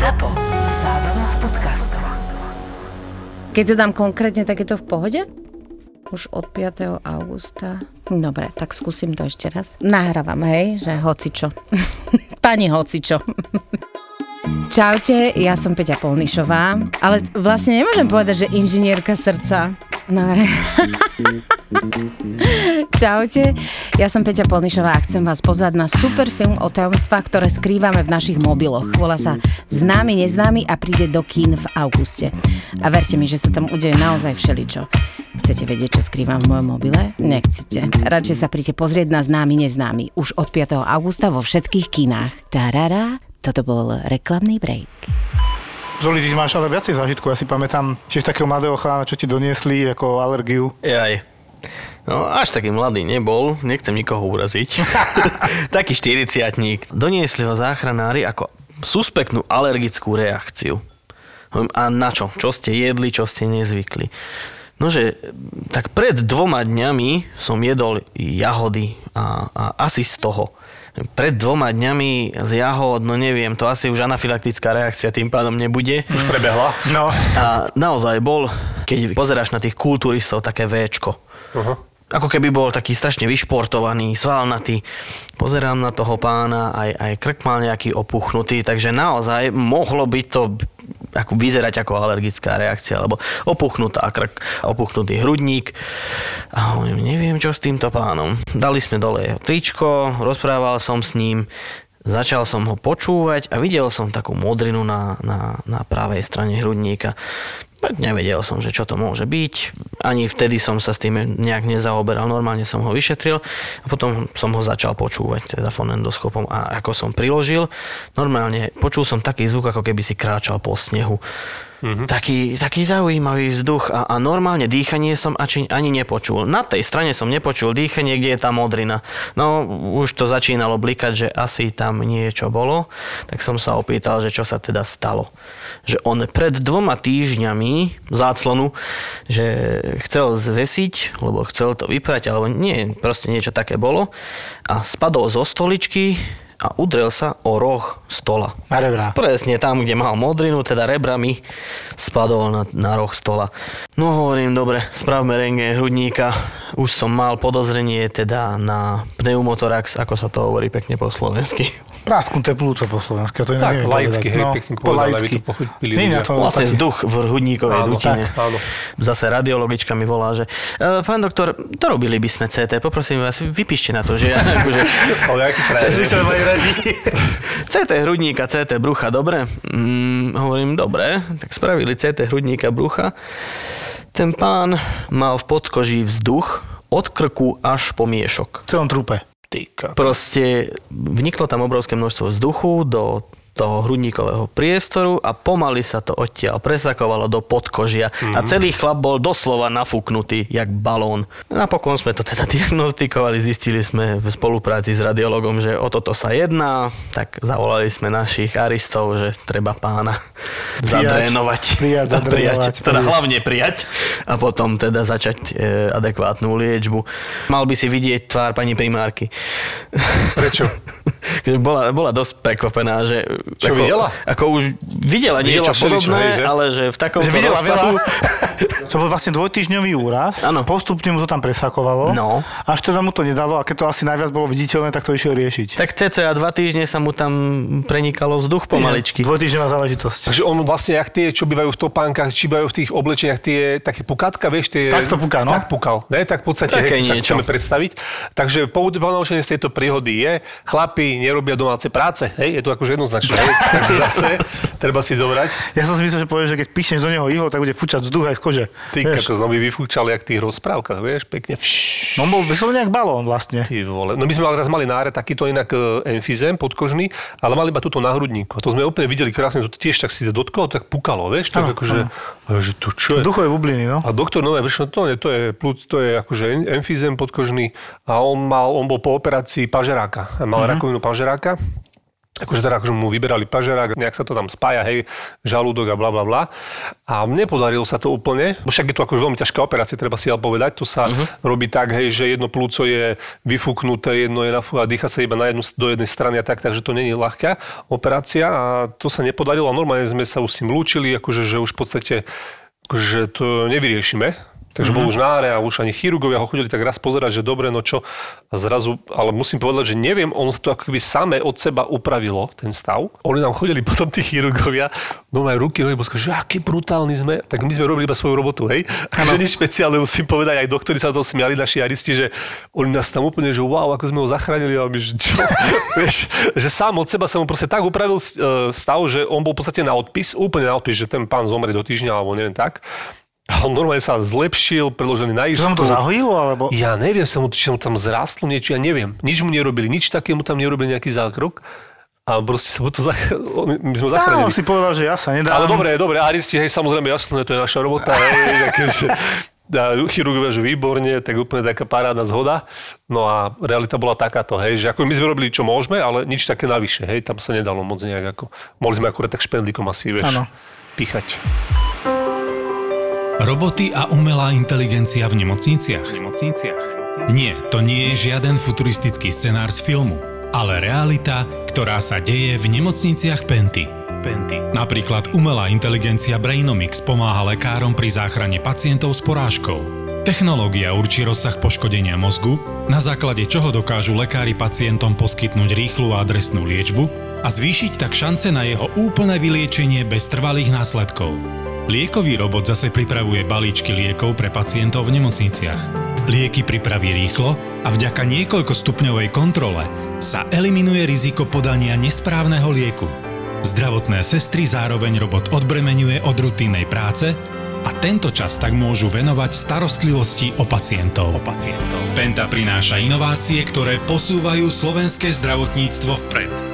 ZAPO. Zábrná v podcastov. Keď to dám konkrétne, tak je to v pohode? Už od 5. augusta. Dobre, tak skúsim to ešte raz. Nahrávam, hej, že hocičo. Pani hocičo. Čaute, ja som Peťa Polnišová, ale vlastne nemôžem povedať, že inžinierka srdca. Dobre. Čaute, ja som Peťa Polnišová a chcem vás pozvať na super film o tajomstvách, ktoré skrývame v našich mobiloch. Volá sa Známy, neznámy a príde do kín v auguste. A verte mi, že sa tam udeje naozaj všeličo. Chcete vedieť, čo skrývam v mojom mobile? Nechcete. Radšej sa príďte pozrieť na Známy, neznámy. Už od 5. augusta vo všetkých kinách. Tarara, toto bol reklamný break. Zoli, ty máš ale viacej zážitku. Ja si pamätám tiež takého mladého chlana, čo ti doniesli ako alergiu. Jaj. No, až taký mladý nebol, nechcem nikoho uraziť. taký 40 Doniesli ho záchranári ako suspektnú alergickú reakciu. A na čo? Čo ste jedli, čo ste nezvykli? Nože, tak pred dvoma dňami som jedol jahody a, a asi z toho pred dvoma dňami z jahod, no neviem, to asi už anafylaktická reakcia tým pádom nebude. Už prebehla. No. A naozaj bol, keď pozeráš na tých kulturistov, také Včko. Uh-huh. Ako keby bol taký strašne vyšportovaný, svalnatý. Pozerám na toho pána, aj, aj krk mal nejaký opuchnutý, takže naozaj mohlo byť to ako vyzerať ako alergická reakcia, alebo opuchnutá krk, opuchnutý hrudník. A hovorím, neviem čo s týmto pánom. Dali sme dole jeho tričko, rozprával som s ním, Začal som ho počúvať a videl som takú modrinu na, na, na pravej strane hrudníka. Nevedel som, že čo to môže byť. Ani vtedy som sa s tým nejak nezaoberal. Normálne som ho vyšetril a potom som ho začal počúvať, teda fonendoskopom. A ako som priložil, normálne počul som taký zvuk, ako keby si kráčal po snehu. Mm-hmm. Taký, taký zaujímavý vzduch a, a normálne dýchanie som ani, ani nepočul. Na tej strane som nepočul dýchanie, kde je tá modrina. No už to začínalo blikať, že asi tam niečo bolo, tak som sa opýtal, že čo sa teda stalo. Že on pred dvoma týždňami záclonu, že chcel zvesiť, lebo chcel to vyprať, alebo nie, proste niečo také bolo a spadol zo stoličky, a udrel sa o roh stola. Na rebra. Presne tam, kde mal modrinu, teda rebrami, spadol na, na roh stola. No hovorím, dobre, spravme renge hrudníka. Už som mal podozrenie teda na pneumotorax, ako sa to hovorí pekne po slovensky. Prasknuté plúco po slovensky. To tak, laicky, hej, no, pekne povedal, aby to pochopili ľudia. To vlastne taký... vzduch v hrudníkovej áno, dutine. Tak, áno. Zase radiologička mi volá, že e, pán doktor, dorobili by sme CT, poprosím vás, vypíšte na to, že ja akože... Ale aký CT hrudníka, CT brucha, dobre? Mm, hovorím, dobre, tak spravili CT hrudníka, brucha. Ten pán mal v podkoží vzduch od krku až po miešok. V celom trupe. Proste vniklo tam obrovské množstvo vzduchu do toho hrudníkového priestoru a pomaly sa to odtiaľ presakovalo do podkožia mm-hmm. a mhm. celý chlap bol doslova nafúknutý, jak balón. Napokon sme to teda diagnostikovali, zistili sme v spolupráci s radiologom, že o toto sa jedná, tak zavolali sme našich aristov, že treba pána prijať, zadrénovať. Prijať, zadrénovať. Prijať, teda hlavne prijať a potom teda začať e, adekvátnu liečbu. Mal by si vidieť tvár pani primárky. Prečo? bola, bola dosť prekvapená, že čo ako, videla? Ako už videla, videla niečo podobné, hej, ale že v takom že videla rozsahu... to bol vlastne dvojtyžňový úraz. Ano. Postupne mu to tam presakovalo. No. Až teda mu to nedalo a keď to asi najviac bolo viditeľné, tak to išiel riešiť. Tak cca dva týždne sa mu tam prenikalo vzduch pomaličky. Dvojtyžňová záležitosť. Takže on vlastne, jak tie, čo bývajú v topánkach, či bývajú v tých oblečeniach, tie také pukátka, vieš, tie... Tak to puká, no. Tak pukal. Ne? Tak v podstate, hej, sa chceme predstaviť. Takže poučenie z tejto príhody je, chlapi nerobia domáce práce. Hej? Je to akože jednoznačné takže zase treba si zobrať. Ja som si myslel, že povieš, že keď píšneš do neho ihlo, tak bude fúčať vzduch aj z kože. Ty ako znovu vyfúčal, jak v tých rozprávkach, vieš, pekne. No bol vyslovene nejak balón vlastne. Ty vole. No my sme raz mali náre takýto inak emfizem podkožný, ale mali iba túto na hrudníku. A to sme úplne videli krásne, to tiež tak si dotkol, tak pukalo, vieš, tak ano, akože, ano. že to čo je. Vzduchové bubliny, no. A doktor nové, vieš, to, nie, to je plúc, to je akože emfizem podkožný a on mal, on bol po operácii pažeráka. Mal uh-huh. rakovinu pažeráka akože teda akože mu vyberali pažerák, nejak sa to tam spája, hej, žalúdok a bla bla bla. A nepodarilo sa to úplne, však je to akože veľmi ťažká operácia, treba si ale povedať. To sa uh-huh. robí tak, hej, že jedno plúco je vyfúknuté, jedno je nafú a dýcha sa iba na jednu, do jednej strany a tak, takže to je ľahká operácia a to sa nepodarilo a normálne sme sa už s tým lúčili, akože že už v podstate akože to nevyriešime, Takže bol už na áre a už ani chirurgovia ho chodili tak raz pozerať, že dobre, no čo. A zrazu, ale musím povedať, že neviem, on to ako keby samé od seba upravilo, ten stav. Oni nám chodili potom tí chirurgovia, no aj ruky, no že aký brutálny sme. Tak my sme robili iba svoju robotu, hej. Takže nič špeciálne musím povedať, aj doktori sa to smiali, naši aristi, že oni nás tam úplne, že wow, ako sme ho zachránili, a my, že čo, vieš, že sám od seba sa mu proste tak upravil e, stav, že on bol v podstate na odpis, úplne na odpis, že ten pán zomrie do týždňa, alebo neviem tak. A on normálne sa zlepšil, predložený na isku. Čo to zahojilo, alebo? Ja neviem, sa mu, či mu tam zrástlo niečo, ja neviem. Nič mu nerobili, nič také mu tam nerobili nejaký zákrok. A proste sa mu to zach... my sme zachránili. No, si povedal, že ja sa nedám. Ale dobre, dobre, aristi, hej, samozrejme, jasné, to je naša robota, hej, akože, a chirurgovia, že výborne, tak úplne taká paráda zhoda. No a realita bola takáto, hej, že ako my sme robili, čo môžeme, ale nič také navyše, hej, tam sa nedalo moc nejak ako, mohli sme akurát tak špendlíkom asi, vieš, ano. píchať. Roboty a umelá inteligencia v nemocniciach? v nemocniciach? Nie, to nie je žiaden futuristický scenár z filmu, ale realita, ktorá sa deje v nemocniciach Penty. Penty. Napríklad umelá inteligencia Brainomix pomáha lekárom pri záchrane pacientov s porážkou. Technológia určí rozsah poškodenia mozgu, na základe čoho dokážu lekári pacientom poskytnúť rýchlu a adresnú liečbu a zvýšiť tak šance na jeho úplné vyliečenie bez trvalých následkov. Liekový robot zase pripravuje balíčky liekov pre pacientov v nemocniciach. Lieky pripraví rýchlo a vďaka niekoľkostupňovej kontrole sa eliminuje riziko podania nesprávneho lieku. Zdravotné sestry zároveň robot odbremenuje od rutinnej práce a tento čas tak môžu venovať starostlivosti o pacientov. O pacientov. Penta prináša inovácie, ktoré posúvajú slovenské zdravotníctvo vpred.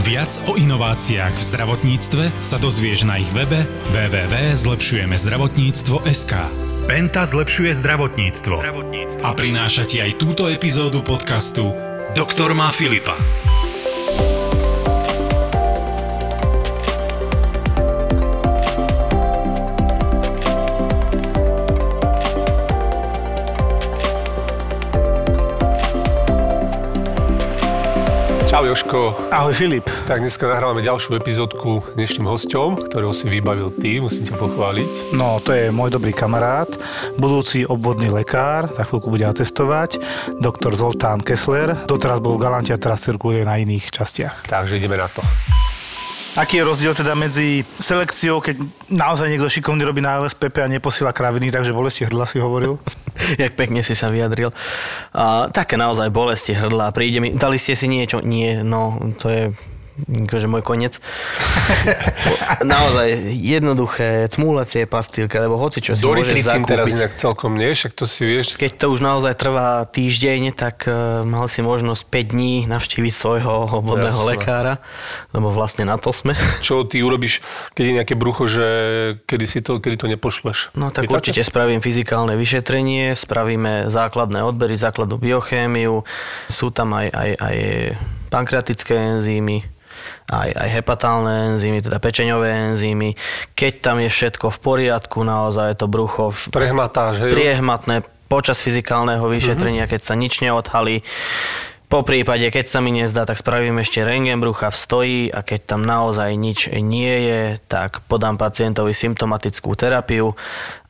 Viac o inováciách v zdravotníctve sa dozvieš na ich webe www.zlepšujemezdravotníctvo.sk Penta zlepšuje zdravotníctvo. A prináša ti aj túto epizódu podcastu Doktor má Filipa. Ahoj Joško. Ahoj Filip. Tak dneska nahrávame ďalšiu epizódku dnešným hosťom, ktorého si vybavil ty, musím ťa pochváliť. No, to je môj dobrý kamarát, budúci obvodný lekár, za chvíľku bude atestovať, doktor Zoltán Kessler. Doteraz bol v Galante a teraz cirkuluje na iných častiach. Takže ideme na to. Aký je rozdiel teda medzi selekciou, keď naozaj niekto šikovný robí na LSPP a neposiela kraviny, takže bolesti hrdla si hovoril? Jak pekne si sa vyjadril. A, také naozaj bolesti hrdla. Príde mi, dali ste si niečo? Nie, no to je akože môj koniec. Naozaj jednoduché cmúlecie pastýlky, lebo hoci čo si môžeš zakúpiť. teraz inak celkom nie, však to si vieš. Keď to už naozaj trvá týždeň, tak uh, mal si možnosť 5 dní navštíviť svojho obvodného Jasne. lekára, lebo vlastne na to sme. Čo ty urobíš, keď je nejaké brucho, že kedy, si to, kedy to nepošleš? No tak Pýtate? určite spravím fyzikálne vyšetrenie, spravíme základné odbery, základnú biochémiu, sú tam aj, aj, aj pankreatické enzymy, aj, aj hepatálne enzymy, teda pečeňové enzymy. Keď tam je všetko v poriadku, naozaj to brucho v... Prehmatáš, hej? Priehmatné počas fyzikálneho vyšetrenia, uh-huh. keď sa nič neodhalí. Po prípade, keď sa mi nezdá, tak spravím ešte rengen brucha v stoji a keď tam naozaj nič nie je, tak podám pacientovi symptomatickú terapiu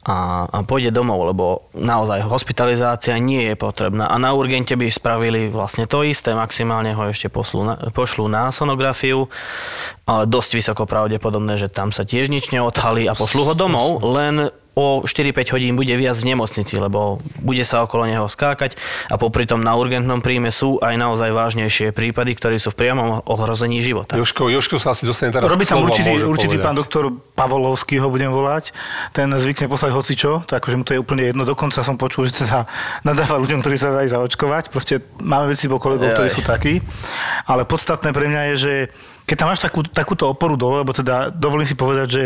a, a pôjde domov, lebo naozaj hospitalizácia nie je potrebná. A na urgente by spravili vlastne to isté, maximálne ho ešte pošlú na, pošlú na sonografiu, ale dosť vysoko pravdepodobné, že tam sa tiež nič neodhalí a pošlú ho domov, len o 4-5 hodín bude viac v nemocnici, lebo bude sa okolo neho skákať a popri tom na urgentnom príjme sú aj naozaj vážnejšie prípady, ktorí sú v priamom ohrození života. Joško, Joško sa asi dostane teraz Robí tam určitý, určitý pán doktor Pavolovský, ho budem volať. Ten zvykne poslať hocičo, tak akože mu to je úplne jedno. Dokonca som počul, že teda nadáva ľuďom, ktorí sa dajú zaočkovať. Proste máme veci po kolegov, ktorí sú takí. Ale podstatné pre mňa je, že keď tam máš takú, takúto oporu dole, lebo teda dovolím si povedať, že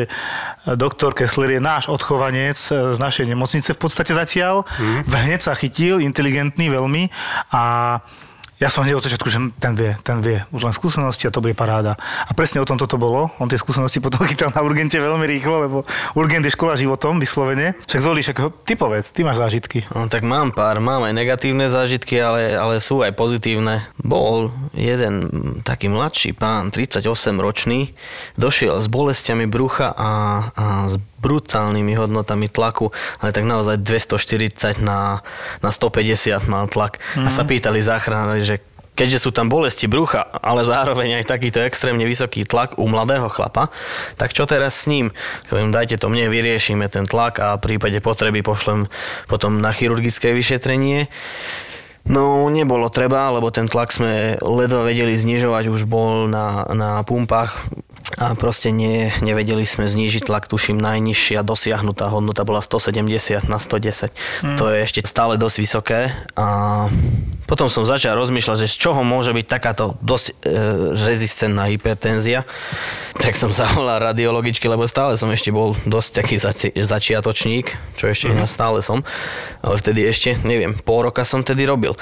doktor Kessler je náš odchovanec z našej nemocnice v podstate zatiaľ. Mm. Hneď sa chytil, inteligentný veľmi a Ja som hneď od začiatku, že ten vie, ten vie. Už len skúsenosti a to bude paráda. A presne o tom toto bolo. On tie skúsenosti potom chytal na urgente veľmi rýchlo, lebo urgent je škola životom, vyslovene. Však Zoli, však ty povedz, ty máš zážitky. No, tak mám pár, mám aj negatívne zážitky, ale, ale sú aj pozitívne. Bol jeden taký mladší pán, 38 ročný, došiel s bolestiami brucha a, a s brutálnymi hodnotami tlaku, ale tak naozaj 240 na, na 150 mal tlak. A sa pýtali záchranári, že keďže sú tam bolesti brucha, ale zároveň aj takýto extrémne vysoký tlak u mladého chlapa, tak čo teraz s ním? Poviem, dajte to mne, vyriešime ten tlak a v prípade potreby pošlem potom na chirurgické vyšetrenie. No, nebolo treba, lebo ten tlak sme ledva vedeli znižovať, už bol na, na pumpách a proste nie, nevedeli sme znížiť tlak, tuším najnižšia dosiahnutá hodnota bola 170 na 110. Mm. To je ešte stále dosť vysoké a potom som začal rozmýšľať, že z čoho môže byť takáto dosť e, rezistentná hypertenzia. Tak som zavolal radiologičky, lebo stále som ešte bol dosť taký zaci- začiatočník, čo ešte mm. stále som, ale vtedy ešte, neviem, pol roka som tedy robil.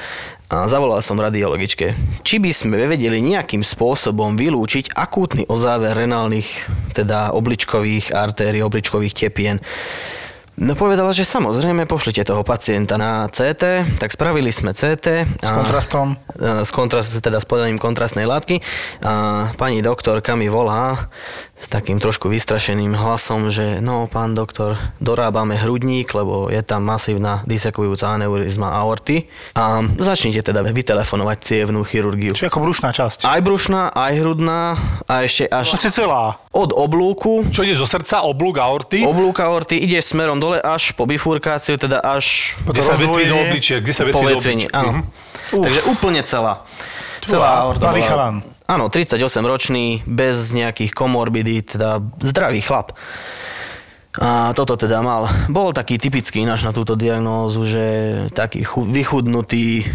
A zavolal som radiologičke, či by sme vedeli nejakým spôsobom vylúčiť akútny ozáver renálnych, teda obličkových artérií, obličkových tepien. No povedala, že samozrejme pošlite toho pacienta na CT, tak spravili sme CT. S kontrastom. S, kontrast, teda s podaním kontrastnej látky. A pani doktorka mi volá s takým trošku vystrašeným hlasom, že no, pán doktor, dorábame hrudník, lebo je tam masívna disekujúca aneurizma aorty a začnite teda vytelefonovať cievnú chirurgiu. Čiže ako brušná časť. Aj brušná, aj hrudná a ešte až Vlastne celá. od oblúku Čo ideš zo srdca, oblúk aorty? Oblúk aorty ide smerom dole až po bifurkáciu, teda až Kde sa vetví do obličia? Kde sa vetví do obličia? Áno. Mhm. Takže úplne celá. Celá aorta mladý. Áno, 38 ročný, bez nejakých komorbidít, teda zdravý chlap. A toto teda mal. Bol taký typický ináč na túto diagnózu, že taký chu- vychudnutý,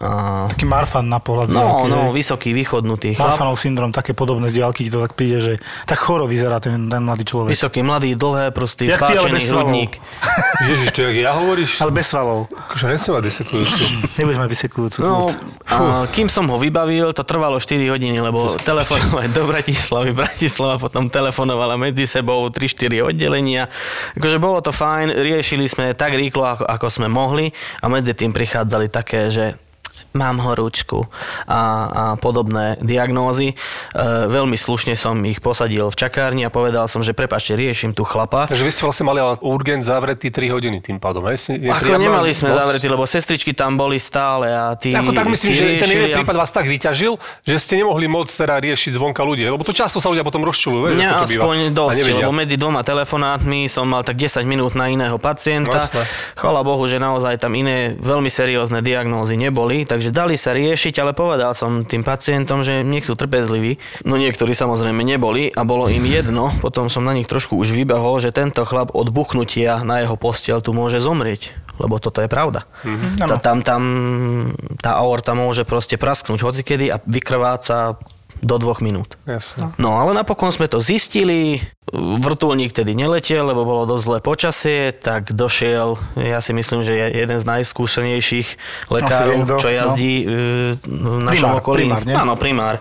a, Taký Marfan na pohľad. no, diaľky, no, hej. vysoký, vychodnutý. Marfanov syndrom, také podobné z diaľky ti to tak príde, že tak choro vyzerá ten, ten mladý človek. Vysoký, mladý, dlhé, prostý, Jak ty, ale bez hrudník. Ježiš, to jak ja hovoríš? Ale bez svalov. Akože nechcem mať desekujúcu. Nebudeš mať vysekujúcu No, a kým som ho vybavil, to trvalo 4 hodiny, lebo telefonovať do Bratislavy, Bratislava potom telefonovala medzi sebou 3-4 oddelenia. Akože bolo to fajn, riešili sme tak rýchlo, ako, ako sme mohli a medzi tým prichádzali také, že mám horúčku a, a podobné diagnózy. E, veľmi slušne som ich posadil v čakárni a povedal som, že prepačte, riešim tu chlapa. Takže vy ste vlastne mali urgent zavretý 3 hodiny tým pádom, hej? Je Ako nemali sme moc- zavretí, lebo sestričky tam boli stále a tí Ako tak myslím, že ten jeden prípad vás tak vyťažil, že ste nemohli môcť teda riešiť zvonka ľudí, lebo to často sa ľudia potom rozčulujú, vieš, Mňa to aspoň dosť, lebo medzi dvoma telefonátmi som mal tak 10 minút na iného pacienta. Jasné. Chvala Bohu, že naozaj tam iné veľmi seriózne diagnózy neboli, takže dali sa riešiť, ale povedal som tým pacientom, že nech sú trpezliví. No niektorí samozrejme neboli a bolo im jedno, potom som na nich trošku už vybehol, že tento chlap od buchnutia na jeho postiel tu môže zomrieť, lebo toto je pravda. Mhm. Tá, tam, tam tá aorta môže proste prasknúť hocikedy a vykrváca do dvoch minút. Jasné. No ale napokon sme to zistili, vrtulník tedy neletel, lebo bolo dosť zlé počasie, tak došiel, ja si myslím, že je jeden z najskúsenejších lekárov, čo jazdí no. v našom Primár, okolí. primár, nie? Áno, primár.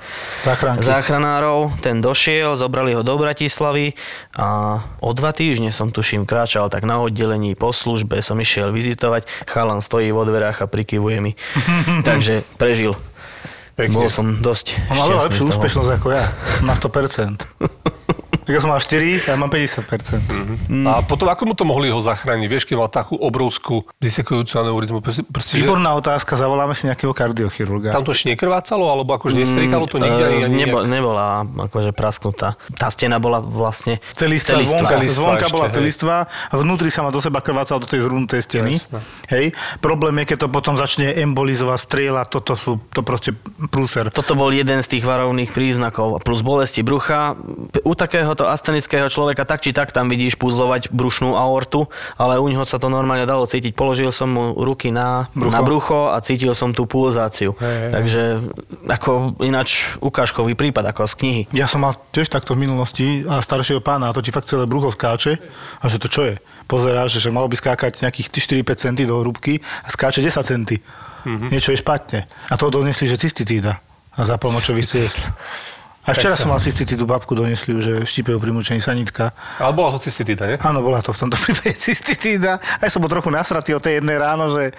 Záchranky. Záchranárov, ten došiel, zobrali ho do Bratislavy a o dva týždne som tuším kráčal tak na oddelení po službe, som išiel vizitovať, chalan stojí vo dverách a prikyvuje mi. Takže prežil. Pekne. Bol som dosť On šťastný lepšiu úspešnosť ako ja. Má 100%. Tak ja som mal 4, ja mám 50%. A potom ako mu to mohli ho zachrániť? Vieš, keď mal takú obrovskú disekujúcu aneurizmu. Proste, proste, že Výborná otázka, zavoláme si nejakého kardiochirurga. tam to ešte nekrvácalo, alebo akože nestrikalo to nikde ani Nebo, nebola akože prasknutá. Tá stena bola vlastne Celistvá, zvonka, Celistvá zvonka ešte, bola hej. celistvá a vnútri sa ma do seba krvácala do tej zhrunutej steny. Jasné. Hej. Problém je, keď to potom začne embolizovať, strieľať, toto sú, to proste prúser. Toto bol jeden z tých varovných príznakov. Plus bolesti brucha. U takéhoto to astenického človeka tak či tak tam vidíš puzlovať brušnú aortu, ale u neho sa to normálne dalo cítiť. Položil som mu ruky na brucho, na brucho a cítil som tú pulzáciu. Hej. Takže ako ináč ukážkový prípad ako z knihy. Ja som mal tiež takto v minulosti a staršieho pána a to ti fakt celé brucho skáče a že to čo je? Pozeráš, že malo by skákať nejakých 4-5 centy do hrúbky a skáče 10 centy. Mm-hmm. Niečo je špatne. A to donesli, že cystitída a za pomočových ciest. A včera som mal cystitídu, babku donesli, že štípe pri mučení sanitka. Ale bola to cystitída, nie? Áno, bola to v tomto prípade cystitída. Aj som bol trochu nasratý o tej jednej ráno, že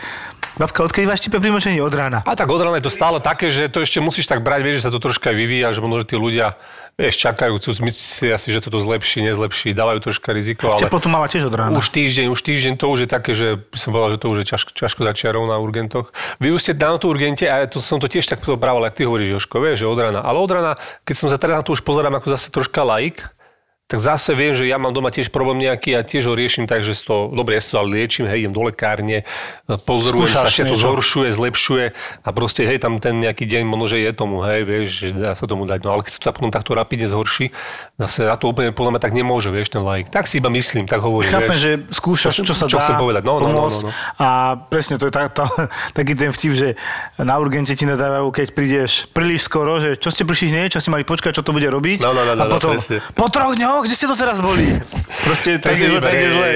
babka, odkedy vás štípe pri mučení? Od rána. A tak od rána je to stále také, že to ešte musíš tak brať, vieš, že sa to troška vyvíja, že možno, tí ľudia, vieš, čakajú, chcú, myslia si, že toto zlepší, nezlepší, dávajú troška riziko, ale Teplotu mala tiež od rána. už týždeň, už týždeň to už je také, že by som povedal, že to už je ťažko, ťažko za čiarou na urgentoch. Vy už ste na tú urgente a to som to tiež tak brával, ak ty hovoríš, Joško, vieš, že od rána. Ale od rána, keď som sa teraz na to už pozerám ako zase troška laik, tak zase viem, že ja mám doma tiež problém nejaký a tiež ho riešim tak, že to, dobre, ja si to ale liečím, hej, idem do lekárne, pozorujem sa, Skúšaš že to niečo. zhoršuje, zlepšuje a proste, hej, tam ten nejaký deň možno, že je tomu, hej, vieš, že dá sa tomu dať. No ale keď sa to potom takto rapidne zhorší, zase na to úplne podľa mňa tak nemôže, vieš, ten laik. Tak si iba myslím, tak hovorím, Chápem, vieš. že skúšaš, čo sa Čo dá chcem povedať, no, no, no, no, no. A presne to je tá, tá, taký ten vtip, že na urgente ti nadávajú, keď prídeš príliš skoro, že čo ste prišli hneď, čo ste mali počkať, čo to bude robiť. No, no, no, a no, potom, presne. po troch dňoch, kde ste to teraz boli? Proste tak, je, tak je zle.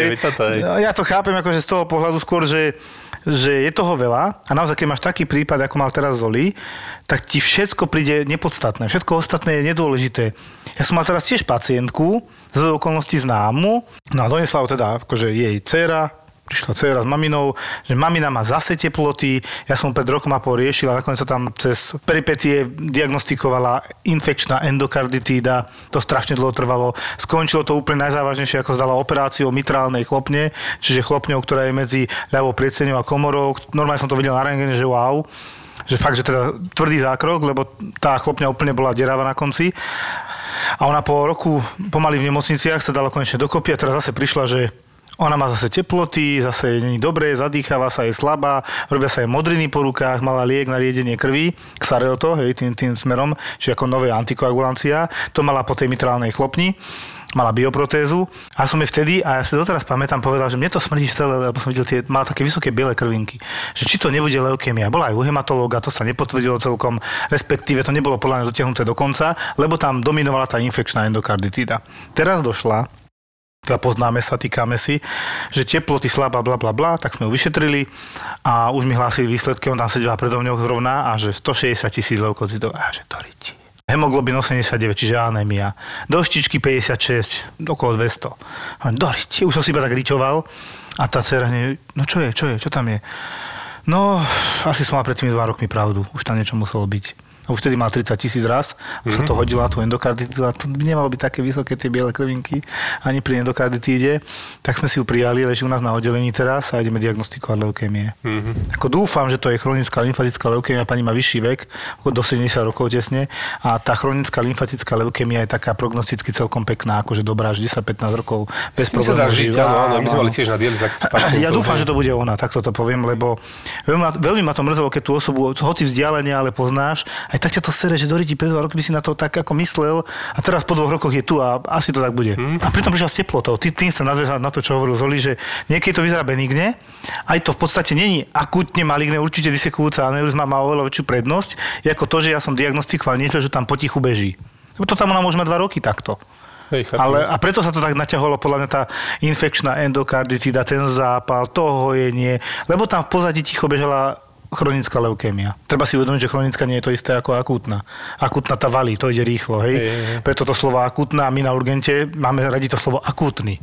No, Ja to chápem akože z toho pohľadu skôr, že že je toho veľa a naozaj, keď máš taký prípad, ako mal teraz Zoli, tak ti všetko príde nepodstatné. Všetko ostatné je nedôležité. Ja som mal teraz tiež pacientku, z okolností známu, no a donesla ho teda akože jej dcera, prišla dcera s maminou, že mamina má zase teploty, ja som pred rokom a pol riešil a nakoniec sa tam cez peripetie diagnostikovala infekčná endokarditída, to strašne dlho trvalo. Skončilo to úplne najzávažnejšie, ako zdala operáciou mitrálnej chlopne, čiže chlopňou, ktorá je medzi ľavou prieceňou a komorou. Normálne som to videl na rengene, že wow že fakt, že teda tvrdý zákrok, lebo tá chlopňa úplne bola deráva na konci. A ona po roku pomaly v nemocniciach sa dala konečne dokopy a teraz zase prišla, že ona má zase teploty, zase není dobré, zadýcháva sa, je slabá, robia sa jej modriny po rukách, mala liek na riedenie krvi, Xarelto, hej, tým, tým smerom, čiže ako nové antikoagulancia. To mala po tej mitrálnej chlopni mala bioprotézu a som jej vtedy, a ja si doteraz pamätám, povedal, že mne to smrdí celé, lebo som videl tie, mala také vysoké biele krvinky, že či to nebude leukémia. Bola aj u hematológa, to sa nepotvrdilo celkom, respektíve to nebolo podľa mňa dotiahnuté do konca, lebo tam dominovala tá infekčná endokarditída. Teraz došla teda poznáme sa, týkame si, že teploty slabá, bla, bla, bla, tak sme ju vyšetrili a už mi hlásili výsledky, on tam sedela predo mňou zrovna a že 160 tisíc leukocitov, a že to riti. Hemoglobin 89, čiže anémia. Doštičky 56, okolo 200. A do riti, už som si iba tak ričoval a tá dcera hneď, no čo je, čo je, čo tam je? No, asi som mal pred tými dva rokmi pravdu, už tam niečo muselo byť. Už vtedy mal 30 tisíc raz a sa to hodilo na tú endokarditídu a to by nemalo byť také vysoké tie biele krvinky ani pri endokarditíde. Tak sme si ju prijali, leží u nás na oddelení teraz a ideme diagnostikovať leukémie. Mm-hmm. Ako dúfam, že to je chronická lymfatická leukémia, pani má vyšší vek, do 70 rokov tesne a tá chronická lymfatická leukémia je taká prognosticky celkom pekná, akože dobrá, že 10-15 rokov bez problémov žiť, áno, áno, my sme mali tiež na pacientov. Ja dúfam, že to bude ona, takto to poviem, lebo veľmi ma, veľmi ma to mrzelo, keď tú osobu, hoci vzdialene, ale poznáš, aj tak ťa to sere, že do riti pred dva roky by si na to tak ako myslel a teraz po dvoch rokoch je tu a asi to tak bude. Mhm. A pritom prišla s teplotou. Ty, tým sa nadväzal na to, čo hovoril Zoli, že niekedy to vyzerá benigne, aj to v podstate není akutne maligné, určite disekujúca aneurizma má oveľa väčšiu prednosť, ako to, že ja som diagnostikoval niečo, že tam potichu beží. To tam ona môže mať dva roky takto. Hej. Ale, a preto sa to tak naťahovalo podľa mňa tá infekčná endokarditída, ten zápal, to hojenie, lebo tam v pozadí ticho bežala chronická leukémia. Treba si uvedomiť, že chronická nie je to isté ako akútna. Akútna tá valí, to ide rýchlo, hej? Hej, hej. Preto to slovo akútna a my na urgente máme radi to slovo akútny.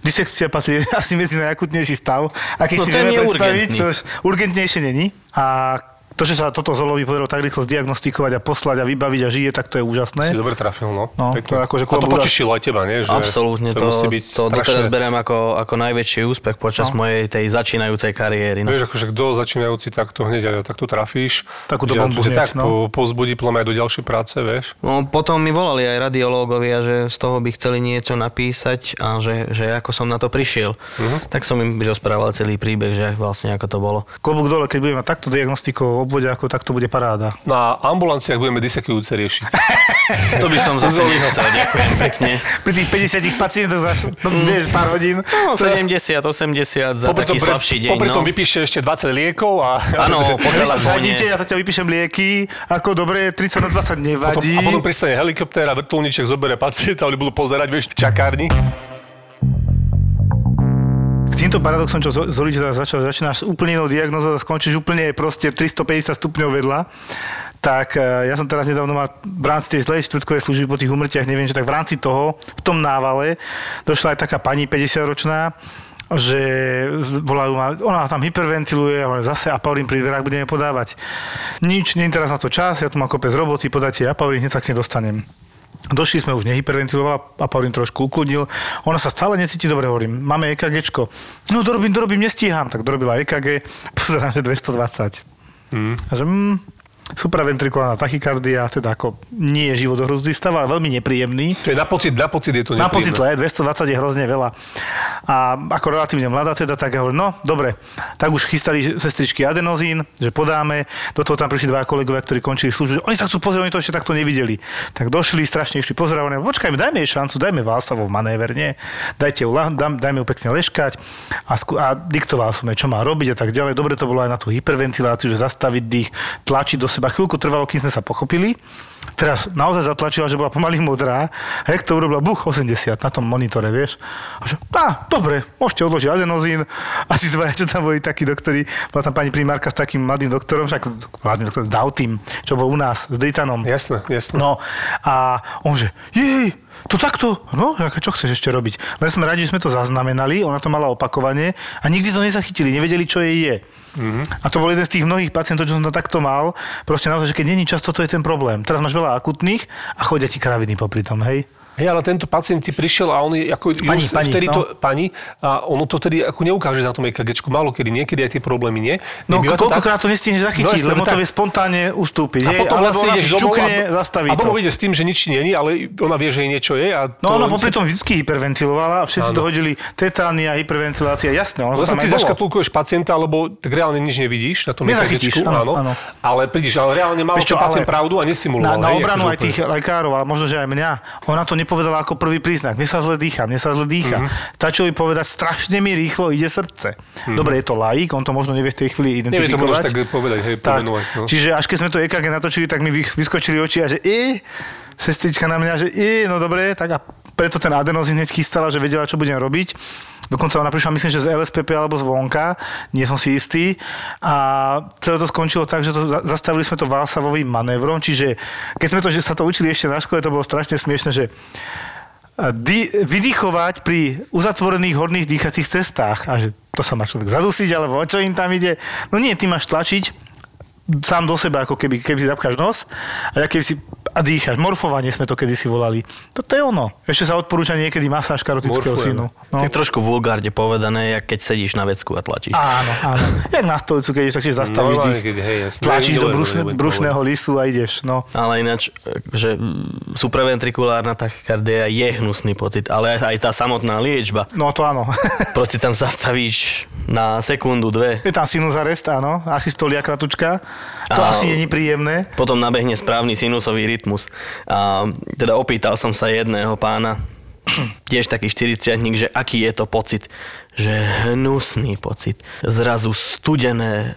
Disekcia patrí asi medzi najakútnejší stav, aký No si vieme je predstaviť. urgentný. To už urgentnejšie není. A to, že sa toto Zolovi podarilo tak rýchlo zdiagnostikovať a poslať a vybaviť a žije, tak to je úžasné. Si dobre trafil, no. No, Pekne. to je akože a to potešilo aj teba, nie? Že Absolútne, to, musí byť to doteraz beriem ako, ako najväčší úspech počas No. mojej tej začínajúcej kariéry. No. Vieš, akože kto začínajúci takto hneď aj takto trafíš. Takúto že bombu to hneď, tak no. po, pozbudí plom aj do ďalšej práce, vieš. No, potom mi volali aj radiológovia, že z toho by chceli niečo napísať a že, že ako som na to prišiel. Mhm. Tak som im rozprával celý príbeh, že vlastne ako to bolo. klobúk dole, keď budeme mať takto diagnostikov obvode, ako tak to bude paráda. Na ambulanciách budeme disekujúce riešiť. To by som zase nechcel, ďakujem pekne. Pri tých 50 pacientoch za no, vieš, pár hodín. No, 70, 80 za Popri tom, taký slabší deň. popri tom no. vypíše ešte 20 liekov a... Áno, po telefóne. ja sa ťa vypíšem lieky, ako dobre, 30 na 20 Potom, nevadí. a potom pristane helikoptéra, vrtulníček zoberie pacienta, oni budú pozerať, vieš, v čakárni. Týmto paradoxom, čo teraz začal, začínaš úplne inou diagnózou a skončíš úplne proste 350 stupňov vedľa, tak e, ja som teraz nedávno mal v rámci tej zlej štvrtkovej služby po tých umrtiach, neviem, čo tak v rámci toho, v tom návale, došla aj taká pani 50-ročná, že volajú ma, ona tam hyperventiluje, ale zase apaurín pri dverách budeme podávať. Nič, nie teraz na to čas, ja tu mám kopec roboty, podáte apaurín, hneď sa k nej dostanem. Došli sme, už nehyperventilovala, Apaurín trošku ukludnil. Ona sa stále necíti dobre, hovorím. Máme EKGčko. No dorobím, dorobím, nestíham. Tak dorobila EKG, pozerám, že 220. Mm. A že mm, supraventrikulárna tachykardia, teda ako nie je životohrozný stav, ale veľmi nepríjemný. To je na pocit, na pocit je to Na pocit nepríjemné. le, 220 je hrozne veľa. A ako relatívne mladá teda, tak ja hovorím, no dobre, tak už chystali sestričky adenozín, že podáme, do toho tam prišli dva kolegovia, ktorí končili službu, oni sa chcú pozrieť, oni to ešte takto nevideli. Tak došli, strašne išli pozerať, hovorím, počkajme, dajme jej šancu, dajme Válsavov manéver, nie? Dajte ju, dám, dajme ju pekne leškať a, sku- a diktoval som jej, čo má robiť a tak ďalej. Dobre to bolo aj na tú hyperventiláciu, že zastaviť dých, tlačiť do seba. Chvíľku trvalo, kým sme sa pochopili. Teraz naozaj zatlačila, že bola pomaly modrá. A jak to urobila, buch 80 na tom monitore, vieš. A že, á, dobre, môžete odložiť adenozín. A tí dvaja, čo tam boli takí doktori, bola tam pani primárka s takým mladým doktorom, však mladým doktorom, s Dautým, čo bol u nás, s Dritanom. Jasné, jasné. No a on že, jej, to takto, no, čo chceš ešte robiť? Len sme radi, že sme to zaznamenali, ona to mala opakovane a nikdy to nezachytili, nevedeli, čo jej je. Mm-hmm. A to bol jeden z tých mnohých pacientov, čo som to takto mal. Proste naozaj, že keď není čas, toto je ten problém. Teraz máš veľa akutných a chodia ti kraviny popri tom, hej? Hej, ale tento pacient ti prišiel a on je ako... Pani, ju- pani, vtedy no. to, pani, a ono to tedy ako neukáže na tom EKGčku. Málo kedy, niekedy aj tie problémy nie. No Nebýva to tak? koľkokrát to nestihneš zachytiť, No lebo tak. to vie spontánne ustúpiť. A potom Alebo vlastne ideš domov a, zastaví a domov ide s tým, že nič není, ale ona vie, že jej niečo je. A No ona popri tom vždy hyperventilovala a všetci Áno. to hodili tetánia, hyperventilácia, jasné. Ono No aj ty zaškatulkuješ pacienta, lebo tak reálne nič nevidíš na tom áno, áno. Ale prídeš, ale reálne mal pacient pravdu a nesimuloval. Na, na obranu akože aj tých lekárov, ale možno, že aj mňa, ona to nepovedala ako prvý príznak. Mne sa zle dýcha, mne sa zle dýcha. Mhm. Mm-hmm. Stačilo jej povedať, strašne mi rýchlo ide srdce. Mm-hmm. Dobre, je to laik, on to možno nevie v tej chvíli Mhm. Nevie to identifikovať. tak povedať, hej, tak, pomenovať. No. Čiže až keď sme to EKG natočili, tak mi vy- vyskočili oči a že i, sestrička na mňa, že i, no dobre, tak a preto ten adenozín hneď chystala, že vedela, čo budem robiť. Dokonca ona prišla, myslím, že z LSPP alebo zvonka, nie som si istý. A celé to skončilo tak, že to, za- zastavili sme to Valsavovým manévrom, čiže keď sme to, že sa to učili ešte na škole, to bolo strašne smiešne, že dy, vydýchovať pri uzatvorených horných dýchacích cestách. A že to sa má človek zadusiť, alebo o čo im tam ide. No nie, ty máš tlačiť sám do seba, ako keby, keby si zapkáš nos a ja keby si a dýchaš. Morfovanie sme to kedysi volali. Toto je ono. Ešte sa odporúča niekedy masáž karotického Morfujeme. synu. No. Tak trošku vulgárne povedané, jak keď sedíš na vecku a tlačíš. Áno, áno. Jak na stolicu, keď ideš, tak tiež zastavíš No, dých. keď, hej, jasné. Tlačíš do brušne, brušného lisu a ideš. No. Ale ináč, že supraventrikulárna tachykardia je hnusný pocit, ale aj, aj tá samotná liečba. no to áno. Proste tam zastavíš na sekundu, dve. je tam sinus arrest, áno. Asystolia kratučka. To A- asi není príjemné. Potom nabehne správny sinusový rytmus. A teda opýtal som sa jedného pána, tiež taký 40 že aký je to pocit. Že hnusný pocit. Zrazu studené,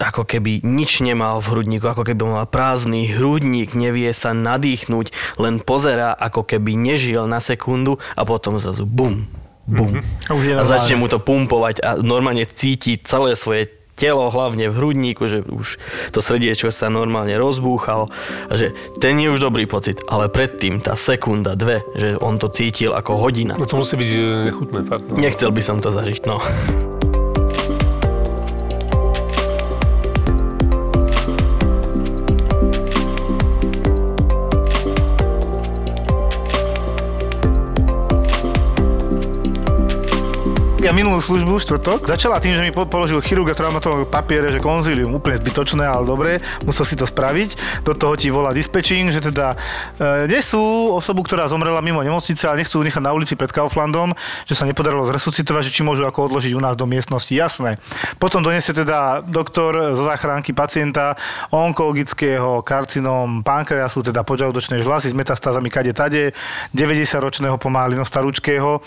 ako keby nič nemal v hrudníku, ako keby mal prázdny hrudník, nevie sa nadýchnuť, len pozerá, ako keby nežil na sekundu a potom zrazu bum, bum. A už je A začne mu to pumpovať a normálne cíti celé svoje telo, hlavne v hrudníku, že už to srdiečko sa normálne rozbúchalo že ten je už dobrý pocit, ale predtým tá sekunda, dve, že on to cítil ako hodina. No to musí byť e, nechutné, fakt. No. Nechcel by som to zažiť, no. Minulú službu štvrtok. Začala tým, že mi po- položil chirurg a traumatolog papiere, že konzílium, úplne zbytočné, ale dobre, musel si to spraviť. Do toho ti volá dispečing, že teda e, nesú osobu, ktorá zomrela mimo nemocnice, ale nechcú nechať na ulici pred Kauflandom, že sa nepodarilo zresuscitovať, že či môžu ako odložiť u nás do miestnosti. Jasné. Potom donesie teda doktor zo záchranky pacienta onkologického karcinom pankreasu, teda požalúdočnej žlasy s metastázami kade tade, 90-ročného pomaly, no starúčkého.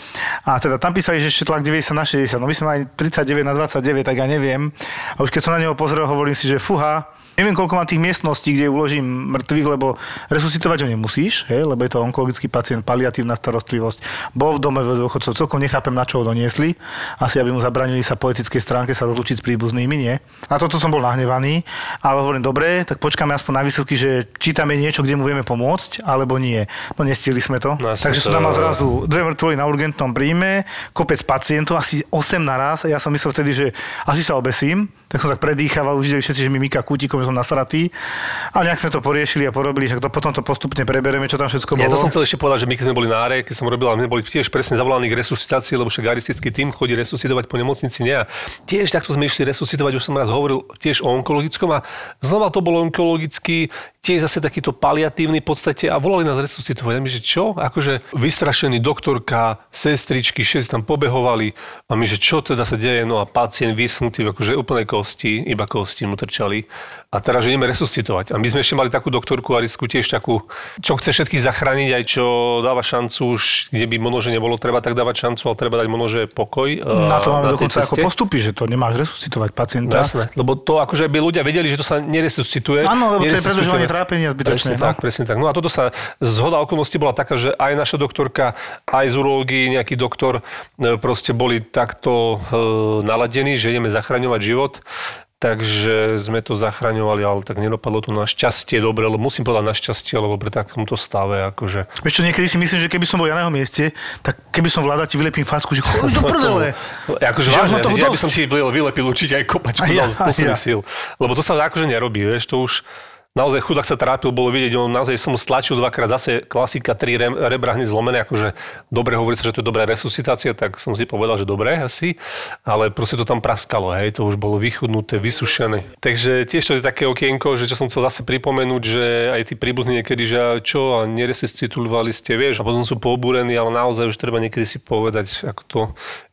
A teda tam písali, že ešte tlak 90 na 60. No my sme mali 39 na 29, tak ja neviem. A už keď som na neho pozrel, hovorím si, že fuha, Neviem, koľko mám tých miestností, kde uložím mŕtvych, lebo resuscitovať ho nemusíš, hej, lebo je to onkologický pacient, paliatívna starostlivosť. Bol v dome dôchodcov, celkom nechápem, na čo ho doniesli. Asi, aby mu zabranili sa po etickej stránke sa rozlučiť s príbuznými, nie. Na toto som bol nahnevaný, ale hovorím, dobre, tak počkáme aspoň na výsledky, že či tam je niečo, kde mu vieme pomôcť, alebo nie. No nestihli sme to. No, Takže to- som tam mal zrazu dve mŕtvoly na urgentnom príjme, kopec pacientov, asi 8 naraz. Ja som myslel vtedy, že asi sa obesím, tak som tak predýchaval, už videli všetci, že mi myká kútikom, som nasratý. A nejak sme to poriešili a porobili, že to potom to postupne preberieme, čo tam všetko bolo. Ja to som chcel ešte povedať, že my keď sme boli na áre, keď som robil, my boli tiež presne zavolaní k resuscitácii, lebo však aristický tým chodí resuscitovať po nemocnici, nie. A tiež takto sme išli resuscitovať, už som raz hovoril tiež o onkologickom a znova to bol onkologický, tiež zase takýto paliatívny v podstate a volali nás resuscitovať. A my, že čo? Akože vystrašený doktorka, sestričky, všetci tam pobehovali a my, že čo teda sa deje? No a pacient vysnutý, akože úplne kosti, iba kosti mu trčali. A teraz, že ideme resuscitovať. A my sme ešte mali takú doktorku Arisku, tiež takú, čo chce všetkých zachrániť, aj čo dáva šancu už, kde by možno, že nebolo treba tak dávať šancu, ale treba dať možno, že pokoj. Na to máme tej dokonca ako postupy, že to nemáš resuscitovať pacienta. Jasné, lebo to akože by ľudia vedeli, že to sa neresuscituje. Áno, lebo to je predlžovanie trápenia zbytočné, Presne no. tak, presne tak. No a toto sa, zhoda okolností bola taká, že aj naša doktorka, aj z urológii nejaký doktor e, proste boli takto e, naladení, že ideme zachraňovať život. Takže sme to zachraňovali, ale tak nedopadlo to našťastie dobre, lebo musím povedať našťastie, lebo pri takomto stave, akože... Vieš čo, niekedy si myslím, že keby som bol ja na jeho mieste, tak keby som vládal ti vylepím fasku, že chod do prdele. Akože vážne, toho ja by som si vylepil určite aj kopačku ja, dal z ja. síl. Lebo to sa akože nerobí, vieš, to už naozaj chudák sa trápil, bolo vidieť, on naozaj som stlačil dvakrát, zase klasika, tri re, rebra hneď zlomené, akože dobre hovorí sa, že to je dobrá resuscitácia, tak som si povedal, že dobre asi, ale proste to tam praskalo, hej, to už bolo vychudnuté, vysušené. Takže tiež to je také okienko, že čo som chcel zase pripomenúť, že aj tí príbuzní niekedy, že čo, a neresuscitovali ste, vieš, a potom sú pobúrení, ale naozaj už treba niekedy si povedať, ako to